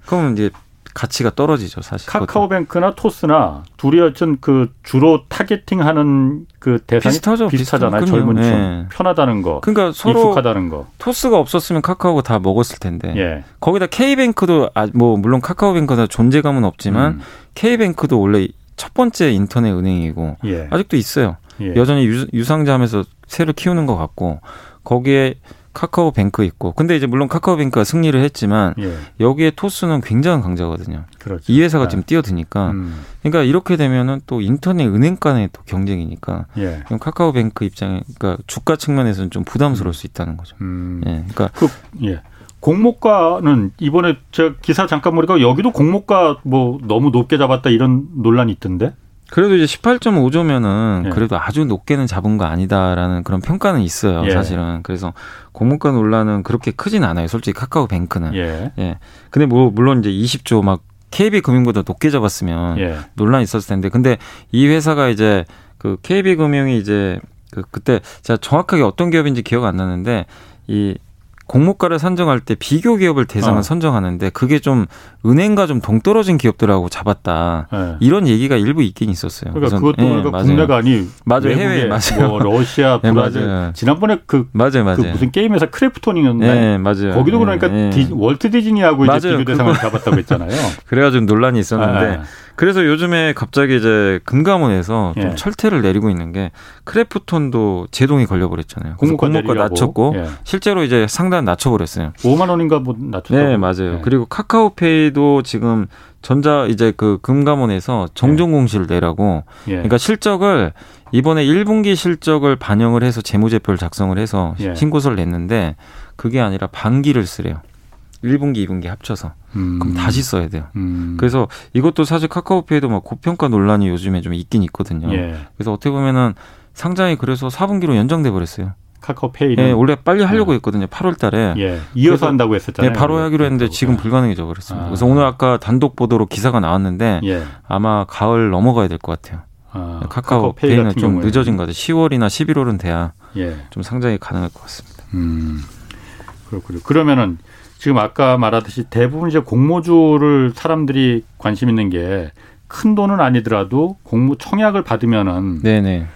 그러면 이제 가치가 떨어지죠, 사실. 카카오뱅크나 토스나 둘이 어쩐 그 주로 타겟팅하는 그 대상이 비슷하죠, 비슷하잖아요. 젊은 층 예. 편하다는 거, 그러니까 서로 익숙하다는 거. 토스가 없었으면 카카오가 다 먹었을 텐데. 예. 거기다 K뱅크도 아, 뭐 물론 카카오뱅크나 존재감은 없지만 음. K뱅크도 원래 첫 번째 인터넷 은행이고 예. 아직도 있어요. 예. 여전히 유, 상자하면서 새로 키우는 것 같고 거기에 카카오뱅크 있고 근데 이제 물론 카카오뱅크가 승리를 했지만 예. 여기에 토스는 굉장한 강자거든요. 그렇죠. 이 회사가 네. 지금 뛰어드니까 음. 그러니까 이렇게 되면은 또 인터넷 은행 간의 또 경쟁이니까 예. 그럼 카카오뱅크 입장에 그러니까 주가 측면에서는 좀 부담스러울 음. 수 있다는 거죠. 음. 예. 그러니까 그, 예. 공모가는 이번에 제가 기사 잠깐 보니까 여기도 공모가 뭐 너무 높게 잡았다 이런 논란이 있던데. 그래도 이제 18.5조면은 예. 그래도 아주 높게는 잡은 거 아니다라는 그런 평가는 있어요, 예. 사실은. 그래서 공모가 논란은 그렇게 크진 않아요, 솔직히 카카오뱅크는. 예. 예. 근데 뭐 물론 이제 20조 막 KB 금융보다 높게 잡았으면 예. 논란이 있었을 텐데, 근데 이 회사가 이제 그 KB 금융이 이제 그 그때 제가 정확하게 어떤 기업인지 기억 안 나는데 이 공모가를 선정할 때 비교 기업을 대상을 어. 선정하는데 그게 좀 은행과 좀 동떨어진 기업들하고 잡았다 네. 이런 얘기가 일부 있긴 있었어요. 그러니까 그것도 네, 그러니까 국내가 아니 맞아요 해외 맞아요. 뭐 러시아 네, 브라질 네, 지난번에 그, 맞아요, 맞아요. 그 무슨 게임 회사 크래프톤이었는데 네, 맞아요. 거기도 그러니까 디, 월트 디즈니하고 이제 비교 대상을 잡았다고 했잖아요. *laughs* 그래가지고 논란이 있었는데 그래서 요즘에 갑자기 이제 금감원에서 좀 예. 철퇴를 내리고 있는 게 크래프톤도 제동이 걸려버렸잖아요. 공모가, 공모가 낮췄고 예. 실제로 이제 상단 낮춰버렸어요. 5만 원인가 뭐 낮췄다고. 네 맞아요. 예. 그리고 카카오페이도 지금 전자 이제 그 금감원에서 정정 공시를 내라고. 예. 그러니까 실적을 이번에 1분기 실적을 반영을 해서 재무제표를 작성을 해서 예. 신고서를 냈는데 그게 아니라 반기를 쓰래요. 1분기, 2분기 합쳐서. 음. 그럼 다시 써야 돼요. 음. 그래서 이것도 사실 카카오페이도 막 고평가 논란이 요즘에 좀 있긴 있거든요. 예. 그래서 어떻게 보면은 상장이 그래서 4분기로 연장돼 버렸어요. 카카오페이. 네, 원래 빨리 하려고 네. 했거든요. 8월 달에. 예. 이어서 한다고 했었잖아요. 네, 바로 하기로 했는데 지금 불가능해져 버렸습니다. 아. 그래서 오늘 아까 단독 보도로 기사가 나왔는데 예. 아마 가을 넘어가야 될 것 같아요. 아, 카카오페이는 좀 경우에는. 늦어진 것 같아요. 10월이나 11월은 돼야 예. 좀 상장이 가능할 것 같습니다. 음. 그렇군요. 그러면은 지금 아까 말하듯이 대부분 이제 공모주를 사람들이 관심 있는 게 큰 돈은 아니더라도 공모 청약을 받으면은 네네.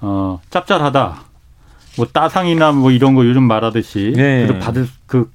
어 짭짤하다. 뭐 따상이나 뭐 이런 거 요즘 말하듯이 네. 받을 그,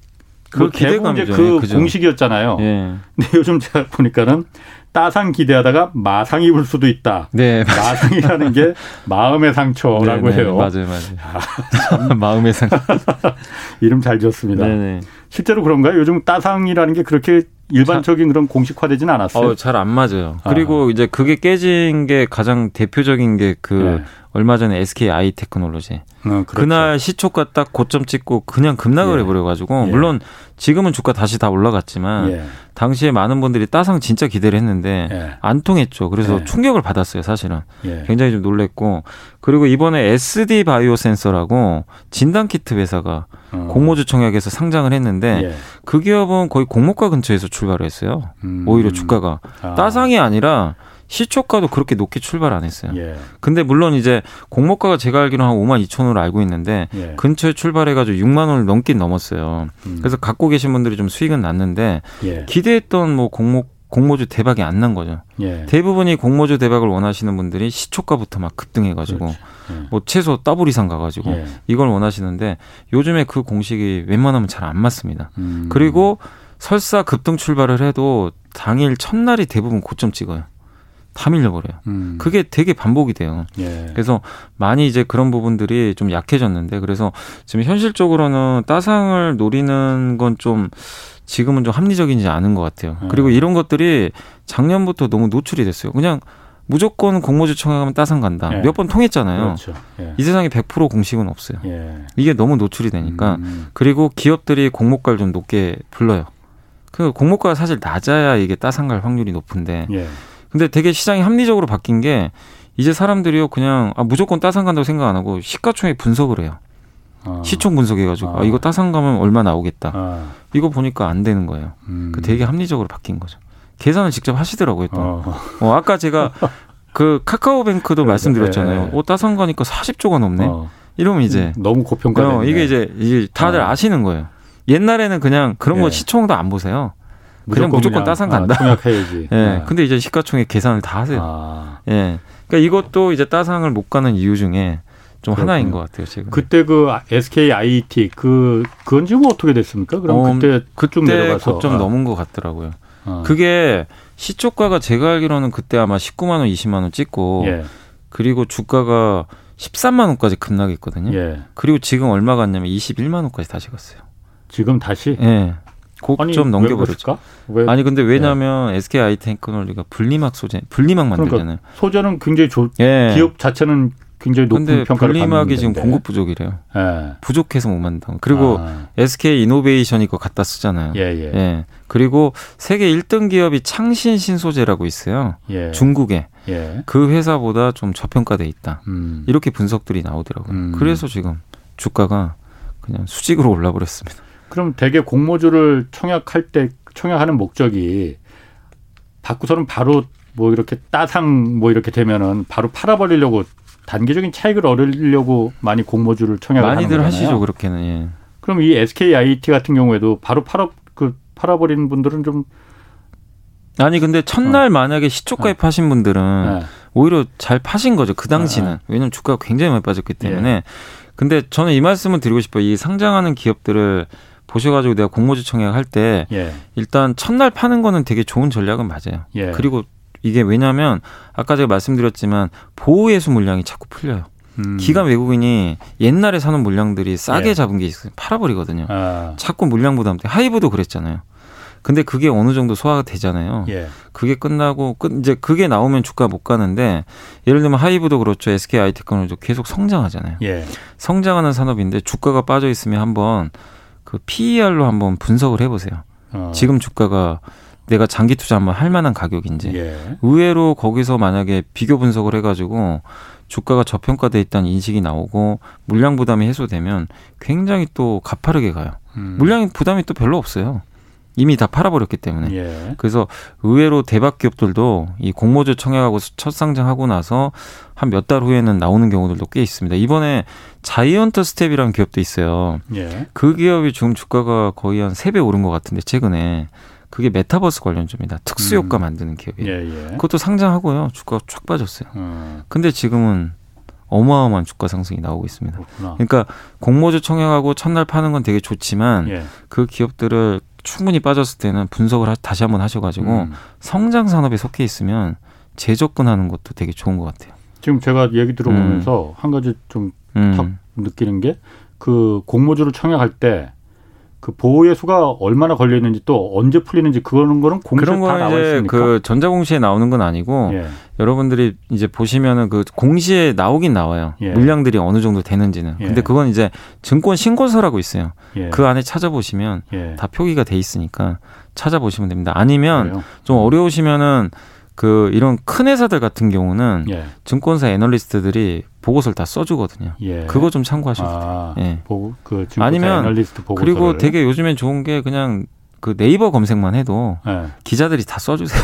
그, 그 기대감이죠. 그 그죠. 공식이었잖아요. 네. 근데 요즘 제가 보니까는 따상 기대하다가 마상 입을 수도 있다. 네, 마상이라는 게 *laughs* 마음의 상처라고 네네, 네. 해요. 맞아요, 맞아요. 아, 마음의 상처. *laughs* 이름 잘 지었습니다. 네네. 실제로 그런가요? 요즘 따상이라는 게 그렇게 일반적인 그런 공식화되지는 않았어요. 어, 잘 안 맞아요. 아. 그리고 이제 그게 깨진 게 가장 대표적인 게그 네. 얼마 전에 SK 아이 테크놀로지. 어, 그렇죠. 그날 시초가 딱 고점 찍고 그냥 급락을 예. 해버려가지고 예. 물론 지금은 주가 다시 다 올라갔지만 예. 당시에 많은 분들이 따상 진짜 기대를 했는데 예. 안 통했죠. 그래서 예. 충격을 받았어요, 사실은. 예. 굉장히 좀 놀랬고 그리고 이번에 SD 바이오 센서라고 진단 키트 회사가 어. 공모주 청약에서 상장을 했는데 그 기업은 거의 공모가 근처에서 출발을 했어요. 음. 오히려 주가가 아. 따상이 아니라 시초가도 그렇게 높게 출발 안 했어요. 예. 근데 물론 이제 공모가가 제가 알기로는 한 5만 2천 원으로 알고 있는데 예. 근처에 출발해가지고 6만 원을 넘긴 넘었어요. 음. 그래서 갖고 계신 분들이 좀 수익은 났는데 예. 기대했던 뭐 공모 공모주 대박이 안 난 거죠. 예. 대부분이 공모주 대박을 원하시는 분들이 시초가부터 막 급등해가지고 예. 뭐 최소 더블 이상 가가지고 예. 이걸 원하시는데 요즘에 그 공식이 웬만하면 잘 안 맞습니다. 음. 그리고 설사 급등 출발을 해도 당일 첫날이 대부분 고점 찍어요. 다 밀려버려요. 음. 그게 되게 반복이 돼요. 예. 그래서 많이 이제 그런 부분들이 좀 약해졌는데 그래서 지금 현실적으로는 따상을 노리는 건 좀 지금은 좀 합리적이지 않은 것 같아요. 음. 그리고 이런 것들이 작년부터 너무 노출이 됐어요. 그냥 무조건 공모주 청약하면 따상 간다. 예. 몇번 통했잖아요. 그렇죠. 예. 이 세상에 100% 공식은 없어요. 예. 이게 너무 노출이 되니까 음. 그리고 기업들이 공모가를 좀 높게 불러요. 그 공모가가 사실 낮아야 이게 따상 갈 확률이 높은데 예. 근데 되게 시장이 합리적으로 바뀐 게 이제 사람들이요 그냥 아, 무조건 따상 간다고 생각 안 하고 시가총액 분석을 해요. 아. 시총 분석해가지고 아. 아, 이거 따상 가면 얼마 나오겠다. 아. 이거 보니까 안 되는 거예요. 음. 그 되게 합리적으로 바뀐 거죠. 계산을 직접 하시더라고요. 또. 어. 어 아까 제가 *laughs* 그 카카오뱅크도 네, 말씀드렸잖아요. 네, 네. 어, 따상 가니까 40조가 넘네. 어. 이러면 이제 음, 너무 고평가. 어, 이게 이제 이제 다들 어. 아시는 거예요. 옛날에는 그냥 그런 거 예. 시총도 안 보세요. 그냥 무조건, 무조건 따상 간다. 아, 통약해야지. *laughs* 예. 네. 근데 이제 시가총액 계산을 다 하세요. 아. 예. 그러니까 이것도 이제 따상을 못 가는 이유 중에 좀 그렇군요. 하나인 것 같아요 지금. 그때 그 SK IT 그 그건 지금 어떻게 됐습니까? 그럼 어, 그때 그쪽 내려가서 고점 아. 넘은 것 같더라고요. 아. 그게 시초가가 제가 알기로는 그때 아마 19만 원, 20만 원 찍고 예. 그리고 주가가 13만 원까지 급락했거든요. 예. 그리고 지금 얼마 갔냐면 21만 원까지 다시 갔어요. 지금 다시? 예. 곡좀 넘겨버렸죠. 왜? 아니 근데 왜냐하면 네. SK 아이테크놀리가 분리막 소재, 분리막 만들잖아요. 그러니까 소재는 굉장히 좋. 예. 기업 자체는 굉장히 높은 근데 평가를 분리막이 지금 공급 부족이래요. 예. 부족해서 못 만든다. 그리고 아. SK 이노베이션이 거 갖다 쓰잖아요. 예, 예. 예. 그리고 세계 1등 기업이 창신 신소재라고 있어요. 예. 중국에. 예. 그 회사보다 좀 저평가돼 있다. 음. 이렇게 분석들이 나오더라고요. 음. 그래서 지금 주가가 그냥 수직으로 올라 버렸습니다. 그럼 대개 공모주를 청약할 때 청약하는 목적이 받고서는 바로 뭐 이렇게 따상 뭐 이렇게 되면은 바로 팔아버리려고 단계적인 차익을 얻으려고 많이 공모주를 청약을 많이들 하는 하시죠 그렇게는. 예. 그럼 이 SK IT 같은 경우에도 바로 팔아 그 팔아버리는 분들은 좀 아니 근데 첫날 어. 만약에 시초가에 어. 파신 분들은 네. 오히려 잘 파신 거죠 그 당시는 네. 왜냐면 주가가 굉장히 많이 빠졌기 때문에 예. 근데 저는 이 말씀을 드리고 싶어요 이 상장하는 기업들을 보셔가지고 내가 공모주 청약 할 때 예. 일단 첫날 파는 거는 되게 좋은 전략은 맞아요. 예. 그리고 이게 왜냐하면 아까 제가 말씀드렸지만 보호예수 물량이 자꾸 풀려요. 음. 기관 외국인이 옛날에 사는 물량들이 싸게 예. 잡은 게 있어요. 팔아버리거든요. 아. 자꾸 물량 부담 때문에 하이브도 그랬잖아요. 근데 그게 어느 정도 소화가 되잖아요. 예. 그게 끝나고 끝 이제 그게 나오면 주가 못 가는데 예를 들면 하이브도 그렇죠. SK 아이테크노도 계속 성장하잖아요. 예. 성장하는 산업인데 주가가 빠져 있으면 한번 그 PER로 한번 분석을 해보세요. 어. 지금 주가가 내가 장기 투자 한번 할 만한 가격인지 예. 의외로 거기서 만약에 비교 분석을 해가지고 주가가 저평가돼 있다는 인식이 나오고 물량 부담이 해소되면 굉장히 또 가파르게 가요. 음. 물량 부담이 또 별로 없어요. 이미 다 팔아버렸기 때문에. 예. 그래서 의외로 대박 기업들도 이 공모주 청약하고 첫 상장하고 나서 한 몇 달 후에는 나오는 경우들도 꽤 있습니다. 이번에 자이언트 스텝이라는 기업도 있어요. 예. 그 기업이 지금 주가가 거의 한 세 배 오른 것 같은데 최근에 그게 메타버스 관련주입니다. 특수 효과 음. 만드는 기업이에요. 예, 예. 그것도 상장하고요. 주가가 쫙 빠졌어요. 음. 근데 지금은 어마어마한 주가 상승이 나오고 있습니다. 그렇구나. 그러니까 공모주 청약하고 첫날 파는 건 되게 좋지만 예. 그 기업들을 충분히 빠졌을 때는 분석을 다시 한번 하셔가지고 음. 성장 산업에 속해 있으면 재접근하는 것도 되게 좋은 것 같아요. 지금 제가 얘기 들어보면서 음. 한 가지 좀탁 음. 느끼는 게 그 공모주를 청약할 때 그 보호의 수가 얼마나 걸려 있는지 또 언제 풀리는지 그거는 거는 공시에 그런 다 나와 있습니까? 그 전자공시에 나오는 건 아니고 예. 여러분들이 이제 보시면은 그 공시에 나오긴 나와요. 예. 물량들이 어느 정도 되는지는. 예. 근데 그건 이제 증권 신고서라고 있어요. 예. 그 안에 찾아보시면 예. 다 표기가 돼 있으니까 찾아보시면 됩니다. 아니면 그래요? 좀 어려우시면은 그 이런 큰 회사들 같은 경우는 예. 증권사 애널리스트들이 보고서를 다 써주거든요. 예. 그거 좀 참고하셔도 아, 돼요. 예. 보고 그 아니면. 그리고 되게 요즘엔 좋은 게 그냥 그 네이버 검색만 해도 예. 기자들이 다 써주세요.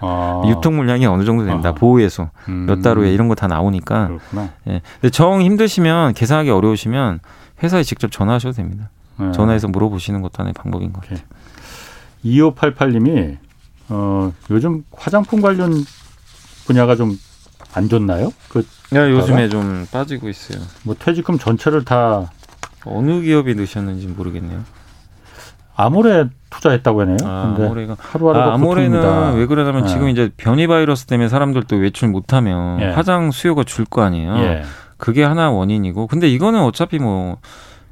아. *laughs* 유통 물량이 어느 정도 된다. 아. 보호해서 음. 몇달 후에 이런 거 다 나오니까. 그렇구나. 예. 근데 정 힘드시면 계산하기 어려우시면 회사에 직접 전화하셔도 됩니다. 예. 전화해서 물어보시는 것도 하나의 방법인 것 같아요. 2588님이 어, 요즘 화장품 관련 분야가 좀 안 좋나요? 그 야, 요즘에 좀 빠지고 있어요. 뭐 퇴직금 전체를 다 어느 기업이 넣으셨는지 모르겠네요. 아모레 투자했다고 하네요. 아, 아모레가 하루하루 아, 아모레는 왜 그러냐면 네. 지금 이제 변이 바이러스 때문에 사람들도 외출 못하면 예. 화장 수요가 줄 거 아니에요. 예. 그게 하나 원인이고, 근데 이거는 어차피 뭐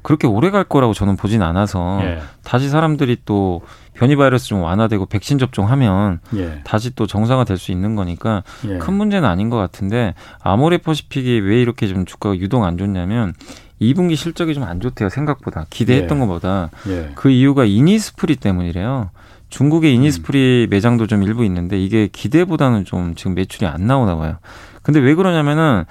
그렇게 오래 갈 거라고 저는 보진 않아서 예. 다시 사람들이 또 변이 바이러스 좀 완화되고 백신 접종하면 예. 다시 또 정상화 될 수 있는 거니까 예. 큰 문제는 아닌 것 같은데 아모레퍼시픽이 왜 이렇게 좀 주가가 유동 안 좋냐면 2분기 실적이 좀 안 좋대요 생각보다 기대했던 예. 것보다 예. 그 이유가 이니스프리 때문이래요. 중국의 이니스프리 음. 매장도 좀 일부 있는데 이게 기대보다는 좀 지금 매출이 안 나오나 봐요. 근데 왜 그러냐면은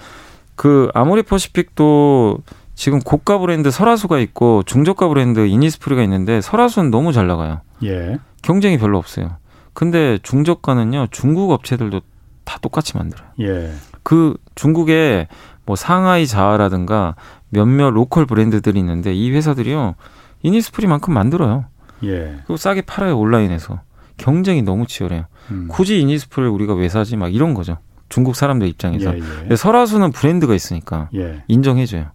그 아모레퍼시픽도 지금 고가 브랜드 설화수가 있고 중저가 브랜드 이니스프리가 있는데 설화수는 너무 잘 나가요. 예. 경쟁이 별로 없어요. 근데 중저가는요 중국 업체들도 다 똑같이 만들어요. 예. 그 중국에 뭐 상하이 자화라든가 몇몇 local 브랜드들이 있는데 이 회사들이요 이니스프리만큼 만들어요. 예. 그리고 싸게 팔아요 온라인에서. 경쟁이 너무 치열해요. 음. 굳이 이니스프리를 우리가 왜 사지? 막 이런 거죠. 중국 사람들 입장에서. 예, 예. 설화수는 브랜드가 있으니까 예. 인정해줘요.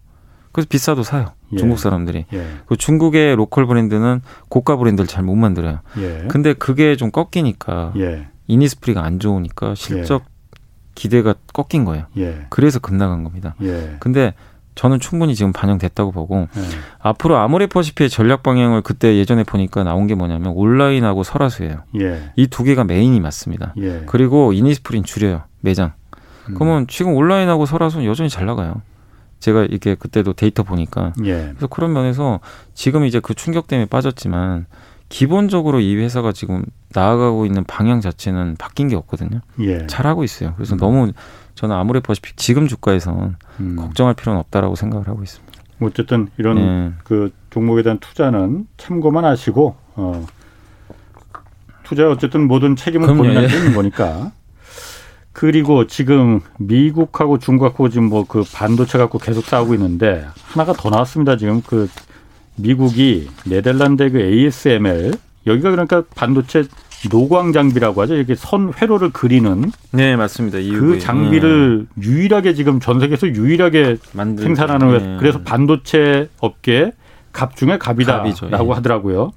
그래서 비싸도 사요. 예. 중국 사람들이. 예. 그 중국의 로컬 브랜드는 고가 브랜드를 잘 못 만들어요. 예. 근데 그게 좀 꺾이니까 예. 이니스프리가 안 좋으니까 실적 예. 기대가 꺾인 거예요. 예. 그래서 급나간 겁니다. 근데 저는 충분히 지금 반영됐다고 보고 앞으로 아모레퍼시피의 전략 방향을 그때 예전에 보니까 나온 게 뭐냐면 온라인하고 설화수예요. 이 두 개가 메인이 맞습니다. 그리고 이니스프리는 줄여요 매장. 음. 그러면 지금 온라인하고 설화수는 여전히 잘 나가요. 제가 이게 그때도 데이터 보니까 예. 그래서 그런 면에서 지금 이제 그 충격 때문에 빠졌지만 기본적으로 이 회사가 지금 나아가고 있는 방향 자체는 바뀐 게 없거든요. 예. 잘하고 있어요. 그래서 음. 너무 저는 아무래 퍼시픽 지금 주가에선 음. 걱정할 필요는 없다라고 생각을 하고 있습니다. 어쨌든 이런 예. 그 종목에 대한 투자는 참고만 하시고 어, 투자 어쨌든 모든 책임은 본인한테 예. 있는 거니까 *laughs* 그리고 지금 미국하고 중국하고 지금 뭐 그 반도체 갖고 계속 싸우고 있는데 하나가 더 나왔습니다. 지금 그 미국이 네덜란드 그 ASML 여기가 그러니까 반도체 노광 장비라고 하죠. 이렇게 선 회로를 그리는 네 맞습니다. 그 장비를 네. 유일하게 지금 전 세계에서 유일하게 만들죠. 생산하는 네. 그래서 반도체 업계 갑 중에 갑이다라고 네. 하더라고요.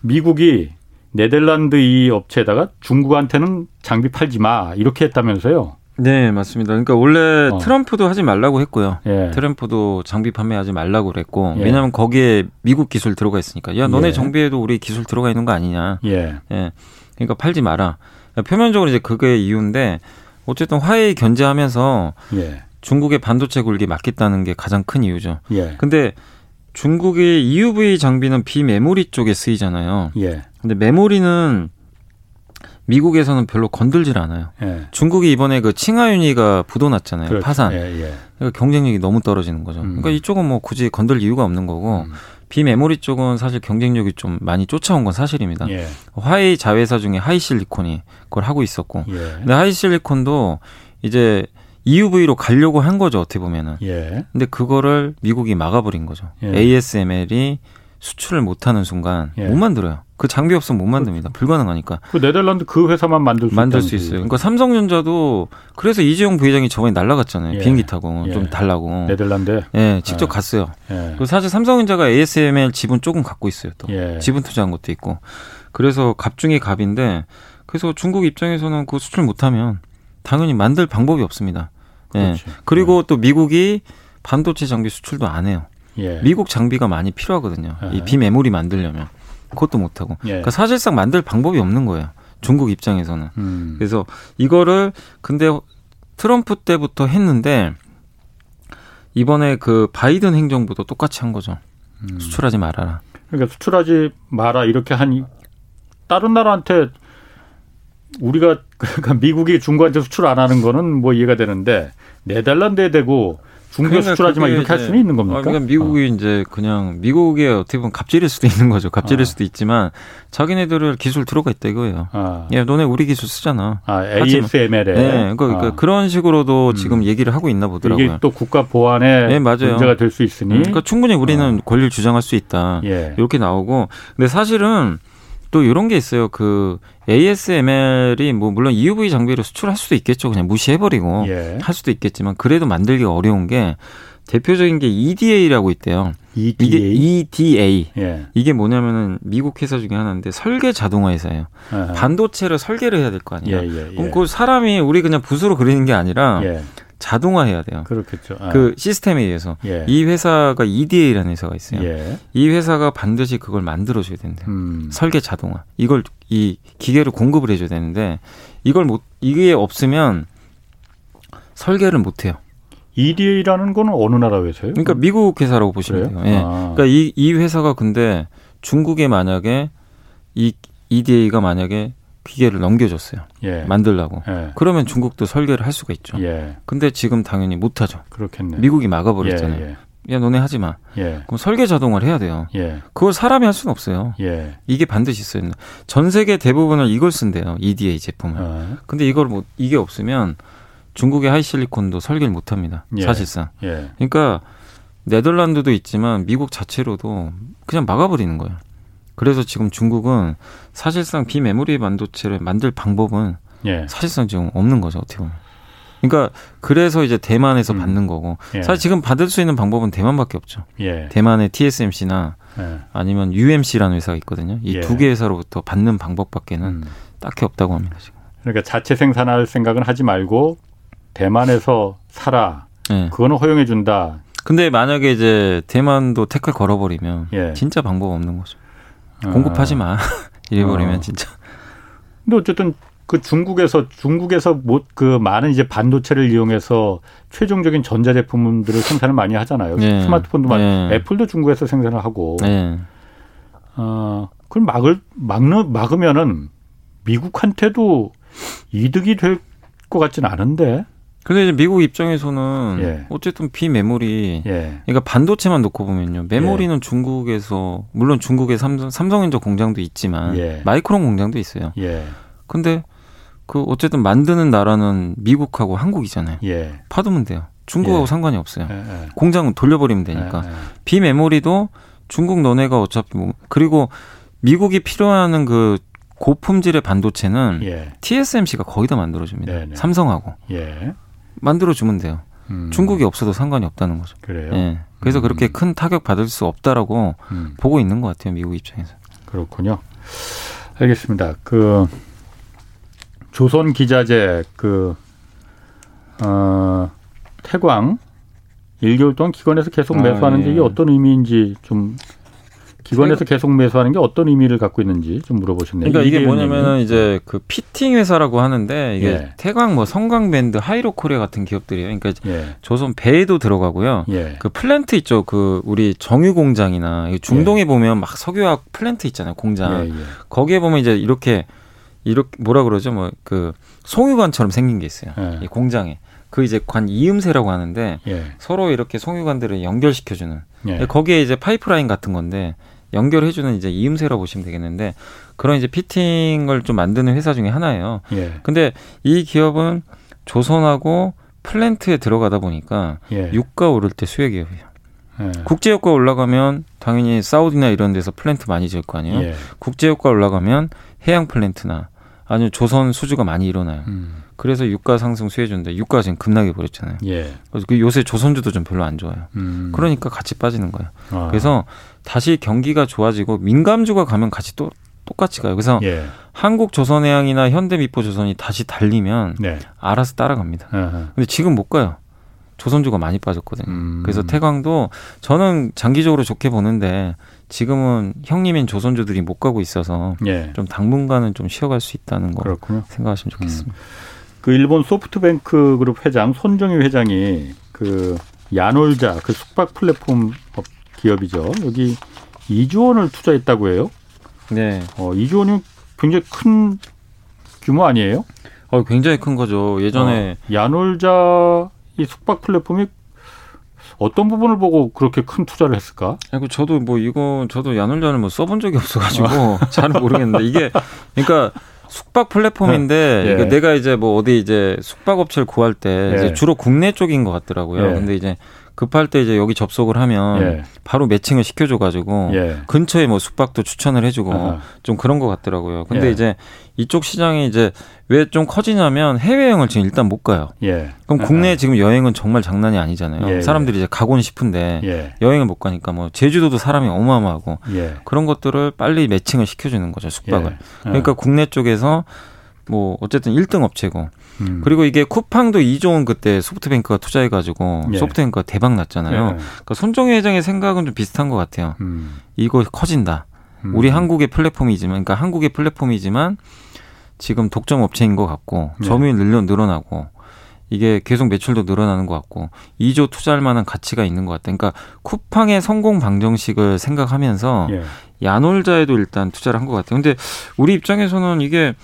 미국이 네덜란드 이 업체에다가 중국한테는 장비 팔지 마 이렇게 했다면서요? 네, 맞습니다. 그러니까 원래 어. 트럼프도 하지 말라고 했고요. 예. 트럼프도 장비 판매하지 말라고 그랬고 예. 왜냐하면 거기에 미국 기술 들어가 있으니까 야 너네 예. 정비에도 우리 기술 들어가 있는 거 아니냐. 예. 예. 그러니까 팔지 마라. 표면적으로 이제 그게 이유인데 어쨌든 화해에 견제하면서 예. 중국의 반도체 굴기 막겠다는 게 가장 큰 이유죠. 예. 근데 중국의 EUV 장비는 비메모리 쪽에 쓰이잖아요. 예. 근데 메모리는 미국에서는 별로 건들질 않아요. 예. 중국이 이번에 그 칭하윤이가 부도났잖아요. 그렇죠. 파산. 예, 예. 그러니까 경쟁력이 너무 떨어지는 거죠. 음. 그러니까 이쪽은 뭐 굳이 건들 이유가 없는 거고 음. 비메모리 쪽은 사실 경쟁력이 좀 많이 쫓아온 건 사실입니다. 예. 화웨이 자회사 중에 하이실리콘이 그걸 하고 있었고, 예. 근데 하이실리콘도 이제 EUV로 가려고 한 거죠 어떻게 보면은. 예. 근데 그거를 미국이 막아버린 거죠. 예. ASML이 수출을 못하는 순간 예. 못 만들어요. 그 장비 없으면 못 만듭니다. 불가능하니까. 그 네덜란드 그 회사만 만들 수 만들 수 있어요. 그러니까 삼성전자도 그래서 이재용 부회장이 저번에 날라갔잖아요. 예. 비행기 타고 예. 좀 달라고. 네덜란드. 예, 직접 예. 갔어요. 예. 그리고 사실 삼성전자가 ASML 지분 조금 갖고 있어요. 또 예. 지분 투자한 것도 있고. 그래서 갑 중에 갑인데 그래서 중국 입장에서는 그 수출 못하면 당연히 만들 방법이 없습니다. 예. 그렇지. 그리고 또 미국이 반도체 장비 수출도 안 해요. 미국 장비가 많이 필요하거든요. 이 비메모리 만들려면. 그것도 못 하고. 예. 그러니까 사실상 만들 방법이 없는 거예요. 중국 입장에서는. 음. 그래서 이거를 근데 트럼프 때부터 했는데 이번에 그 바이든 행정부도 똑같이 한 거죠. 음. 수출하지 말아라. 그러니까 수출하지 마라 이렇게 하니 다른 나라한테 우리가 *laughs* 그러니까 미국이 중국한테 수출 안 하는 거는 뭐 이해가 되는데 네덜란드에 대고 중국에 그러니까 수출하지만 이렇게 할 수는 있는 겁니까? 그러니까 미국이 어. 이제 그냥 미국의 어떻게 보면 갑질일 수도 있는 거죠. 갑질일 아. 수도 있지만 자기네들을 기술 들어가 있다 이거예요. 아. 야, 너네 우리 기술 쓰잖아. 아, ASML에. 네, 그러니까 아. 그런 식으로도 음. 지금 얘기를 하고 있나 보더라고요. 이게 또 국가 보안에 네, 맞아요. 문제가 될 수 있으니. 음, 그러니까 충분히 우리는 어. 권리를 주장할 수 있다. 예. 이렇게 나오고. 근데 사실은 또 이런 게 있어요. 그 ASML이 뭐 물론 EUV 장비를 수출할 수도 있겠죠. 그냥 무시해버리고 예. 할 수도 있겠지만 그래도 만들기가 어려운 게 대표적인 게 EDA라고 있대요. EDA? 이게 EDA. 예. 이게 뭐냐면은 미국 회사 중에 하나인데 설계 자동화 회사예요. 아하. 반도체를 설계를 해야 될 거 아니에요. 예, 예, 예, 그럼 그 사람이 우리 그냥 붓으로 그리는 게 아니라 예. 자동화해야 돼요. 그렇겠죠. 아. 그 시스템에 의해서 예. 이 회사가 EDA라는 회사가 있어요. 예. 이 회사가 반드시 그걸 만들어줘야 된대요. 음. 설계 자동화 이걸 이 기계를 공급을 해줘야 되는데 이걸 못 이게 없으면 설계를 못 해요. EDA라는 거는 어느 나라 회사예요? 그러니까 미국 회사라고 보시면 그래요? 돼요. 예. 아. 그러니까 이, 이 회사가 근데 중국에 만약에 이 EDA가 만약에 기계를 넘겨줬어요. 예. 만들라고. 예. 그러면 중국도 설계를 할 수가 있죠. 예. 근데 지금 당연히 못하죠. 그렇겠네. 미국이 막아버렸잖아요. 예, 예. 야, 너네 하지 마. 예. 그럼 설계 자동화를 해야 돼요. 그걸 사람이 할 수는 없어요. 이게 반드시 있어요. 전 세계 대부분을 이걸 쓴대요. EDA 제품을. 어. 근데 이걸 뭐, 이게 없으면 중국의 하이실리콘도 설계를 못 합니다. 사실상. 그러니까 네덜란드도 있지만 미국 자체로도 그냥 막아버리는 거예요. 그래서 지금 중국은 사실상 비메모리 반도체를 만들 방법은 예. 사실상 지금 없는 거죠 어떻게 보면. 그러니까 그래서 이제 대만에서 음. 받는 거고 예. 사실 지금 받을 수 있는 방법은 대만밖에 없죠. 예. 대만의 TSMC나 예. 아니면 UMC라는 회사가 있거든요. 이 두개 예. 회사로부터 받는 방법밖에는 음. 딱히 없다고 합니다 지금. 그러니까 자체 생산할 생각은 하지 말고 대만에서 사라. 예. 그거는 허용해 준다. 근데 만약에 이제 대만도 태클 걸어버리면 진짜 방법 없는 거죠. 공급하지 마. *laughs* 이래버리면 어. 진짜. 근데 어쨌든 그 중국에서 중국에서 못 그 많은 이제 반도체를 이용해서 최종적인 전자 제품들을 생산을 많이 하잖아요. 네. 스마트폰도 많이 네. 애플도 중국에서 생산을 하고. 네. 어, 그걸 막을 막는 막으면은 미국한테도 이득이 될 것 같지는 않은데. 근데 이제 미국 입장에서는 예. 어쨌든 비메모리, 예. 그러니까 반도체만 놓고 보면요, 메모리는 예. 중국에서 물론 중국에 삼성, 삼성전자 공장도 있지만 예. 마이크론 공장도 있어요. 예. 근데 그 어쨌든 만드는 나라는 미국하고 한국이잖아요. 예. 파두면 돼요. 중국하고 상관이 없어요. 공장은 돌려버리면 되니까 비메모리도 중국 너네가 어차피 뭐 그리고 미국이 필요하는 그 고품질의 반도체는 TSMC가 거의 다 만들어줍니다. 네네. 삼성하고. 만들어 주면 돼요. 음. 중국이 없어도 상관이 없다는 거죠. 그래요. 예. 그래서 음. 그렇게 큰 타격 받을 수 없다라고 음. 보고 있는 것 같아요. 미국 입장에서. 그렇군요. 알겠습니다. 그 조선 기자재 그 어, 태광 1개월 동안 기관에서 계속 아, 매수하는데 아, 예. 이게 어떤 의미인지 좀 기관에서 계속 매수하는 게 어떤 의미를 갖고 있는지 좀 물어보셨네요. 그러니까 이게 뭐냐면은 이제 그 피팅 회사라고 하는데 이게 예. 태광 뭐 성광벤드 하이록코리아 같은 기업들이에요. 그러니까 예. 조선 배에도 들어가고요. 예. 그 플랜트 있죠. 그 우리 정유 공장이나 중동에 예. 보면 막 석유화학 플랜트 있잖아요. 공장. 예, 예. 거기에 보면 이제 이렇게 이렇게 뭐라 그러죠? 뭐 그 송유관처럼 생긴 게 있어요. 이 공장에. 그 이제 관 이음새라고 하는데 서로 이렇게 송유관들을 연결시켜주는 거기에 이제 파이프라인 같은 건데 연결해주는 이제 이음새라고 보시면 되겠는데 그런 이제 fitting을 좀 만드는 회사 중에 하나예요. 예. 근데 이 기업은 조선하고 플랜트에 들어가다 보니까 예. 유가 오를 때 수혜 기업이에요. 예. 국제 유가 올라가면 당연히 사우디나 이런 데서 플랜트 많이 지을 거 아니에요. 예. 국제 유가 올라가면 해양 플랜트나 아니면 조선 수주가 많이 일어나요. 음. 그래서 유가 상승 수혜주인데 유가가 지금 급락해 버렸잖아요. 예. 그래서 그 요새 조선주도 좀 별로 안 좋아요. 음. 그러니까 같이 빠지는 거예요. 아. 그래서 다시 경기가 좋아지고 민감주가 가면 같이 또 똑같이 가요. 그래서 예. 한국 조선해양이나 현대미포조선이 다시 달리면 네. 알아서 따라갑니다. 아하. 근데 지금 못 가요. 조선주가 많이 빠졌거든요. 음. 그래서 태광도 저는 장기적으로 좋게 보는데 지금은 형님인 조선주들이 못 가고 있어서 예. 좀 당분간은 좀 쉬어갈 수 있다는 거 그렇군요. 생각하시면 좋겠습니다. 음. 그 일본 소프트뱅크 그룹 회장 손정희 회장이 그 야놀자 그 숙박 플랫폼 기업이죠. 여기 2조 원을 투자했다고 해요. 네. 어, 2조 원이 굉장히 큰 규모 아니에요? 어, 굉장히 큰 거죠. 예전에 어, 야놀자 이 숙박 플랫폼이 어떤 부분을 보고 그렇게 큰 투자를 했을까? 아이고 저도 뭐 이거 저도 야놀자를 뭐 써본 적이 없어가지고 *laughs* 잘 모르겠는데 이게 그러니까 숙박 플랫폼인데 네. 예. 내가 이제 뭐 어디 이제 숙박 업체를 구할 때 예. 이제 주로 국내 쪽인 것 같더라고요. 예. 근데 이제 급할 때 이제 여기 접속을 하면 예. 바로 매칭을 시켜줘가지고 예. 근처에 뭐 숙박도 추천을 해주고 아하. 좀 그런 것 같더라고요. 근데 예. 이제 이쪽 시장이 이제 왜 좀 커지냐면 해외여행을 지금 일단 못 가요. 예. 그럼 국내 지금 여행은 정말 장난이 아니잖아요. 예, 예. 사람들이 이제 가고는 싶은데 여행을 못 가니까 뭐 제주도도 사람이 어마어마하고 그런 것들을 빨리 매칭을 시켜주는 거죠 숙박을. 그러니까 국내 쪽에서 뭐 어쨌든 1등 업체고 음. 그리고 이게 쿠팡도 2조 원 그때 소프트뱅크가 투자해가지고 예. 소프트뱅크가 대박 났잖아요. 예. 그러니까 손정희 회장의 생각은 좀 비슷한 것 같아요. 음. 이거 커진다. 음. 우리 한국의 플랫폼이지만, 그러니까 한국의 플랫폼이지만 지금 독점 업체인 것 같고 예. 점유율 늘려 늘어나고 이게 계속 매출도 늘어나는 것 같고 2조 투자할 만한 가치가 있는 것 같다. 그러니까 쿠팡의 성공 방정식을 생각하면서 예. 야놀자에도 일단 투자를 한 것 같아요. 근데 우리 입장에서는 이게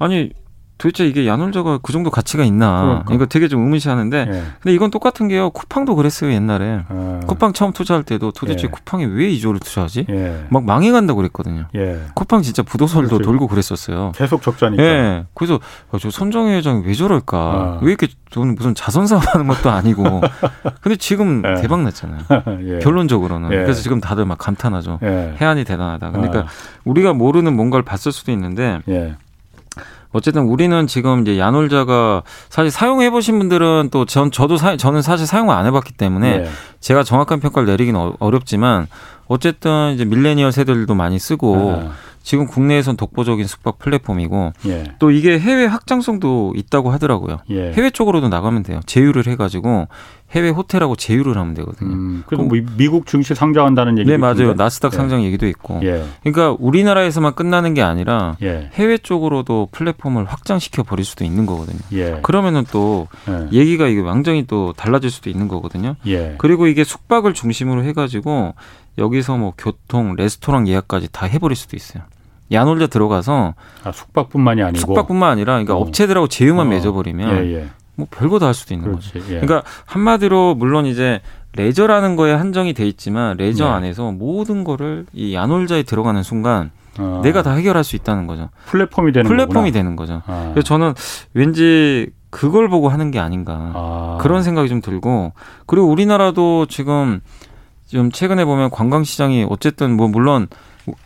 아니 도대체 이게 야놀자가 그 정도 가치가 있나? 그러니까, 이거 되게 좀 의문시하는데, 예. 근데 이건 똑같은 게요. 쿠팡도 그랬어요 옛날에. 아. 쿠팡 처음 투자할 때도 도대체 예. 쿠팡이 왜 2조를 투자하지? 예. 막 망해간다고 그랬거든요. 예. 쿠팡 진짜 부도설도 그렇지. 돌고 그랬었어요. 계속 적자니까. 예. 그래서 어, 저 손정혜 회장이 왜 저럴까? 아. 왜 이렇게 저는 무슨 자선 사업하는 것도 아니고, *laughs* 근데 지금 예. 대박 났잖아요. *laughs* 예. 결론적으로는. 그래서 지금 다들 막 감탄하죠. 해안이 대단하다. 그러니까 아. 우리가 모르는 뭔가를 봤을 수도 있는데. 어쨌든 우리는 지금 이제 야놀자가 사실 사용해 보신 분들은 또 전 저도 사, 저는 사실 사용을 안 해봤기 때문에 네. 제가 정확한 평가를 내리기는 어, 어렵지만 어쨌든 이제 밀레니얼 세대들도 많이 쓰고 아. 지금 국내에선 독보적인 숙박 플랫폼이고 예. 또 이게 해외 확장성도 있다고 하더라고요. 예. 해외 쪽으로도 나가면 돼요. 제휴를 해가지고 해외 호텔하고 제휴를 하면 되거든요. 음, 그리고 뭐 미국 증시 상장한다는 얘기도 네 맞아요. 나스닥 예. 상장 얘기도 있고. 예. 그러니까 우리나라에서만 끝나는 게 아니라 예. 해외 쪽으로도 플랫폼을 확장시켜 버릴 수도 있는 거거든요. 예. 그러면은 또 얘기가 이게 완전히 또 달라질 수도 있는 거거든요. 그리고 이게 숙박을 중심으로 해가지고 여기서 뭐 교통, 레스토랑 예약까지 다 해버릴 수도 있어요. 야놀자 들어가서 아, 숙박뿐만이 아니고 숙박뿐만 아니라 그러니까 어. 업체들하고 제휴만 어. 맺어버리면 예, 예. 뭐 별거 다 할 수도 있는 그렇지, 거죠. 예. 그러니까 한마디로 물론 이제 레저라는 거에 한정이 돼 있지만 레저 네. 안에서 모든 거를 이 야놀자에 들어가는 순간 어. 내가 다 해결할 수 있다는 거죠. 플랫폼이 되는 플랫폼이 거구나. 되는 거죠. 아. 그래서 저는 왠지 그걸 보고 하는 게 아닌가 아. 그런 생각이 좀 들고 그리고 우리나라도 지금 좀 최근에 보면 관광 시장이 어쨌든 뭐 물론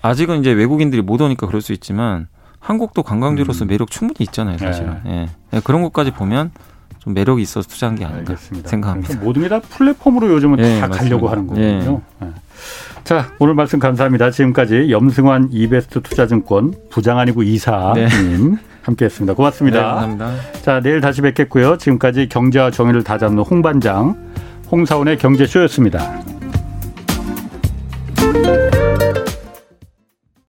아직은 이제 외국인들이 못 오니까 그럴 수 있지만 한국도 관광지로서 음. 매력 충분히 있잖아요, 사실은. 네. 예. 네. 그런 것까지 보면 좀 매력이 있어서 투자한 게 아닌가 알겠습니다. 생각합니다. 모든 게 다 플랫폼으로 요즘은 예, 다 맞습니다. 가려고 하는 거군요. 예. 예. 자, 오늘 말씀 감사합니다. 지금까지 염승환 이베스트 투자증권 부장 아니고 이사님 네. *laughs* 함께했습니다. 고맙습니다. 네, 감사합니다. 자, 내일 다시 뵙겠고요. 지금까지 경제와 정의를 다잡는 홍반장 홍사원의 경제쇼였습니다. Thank you.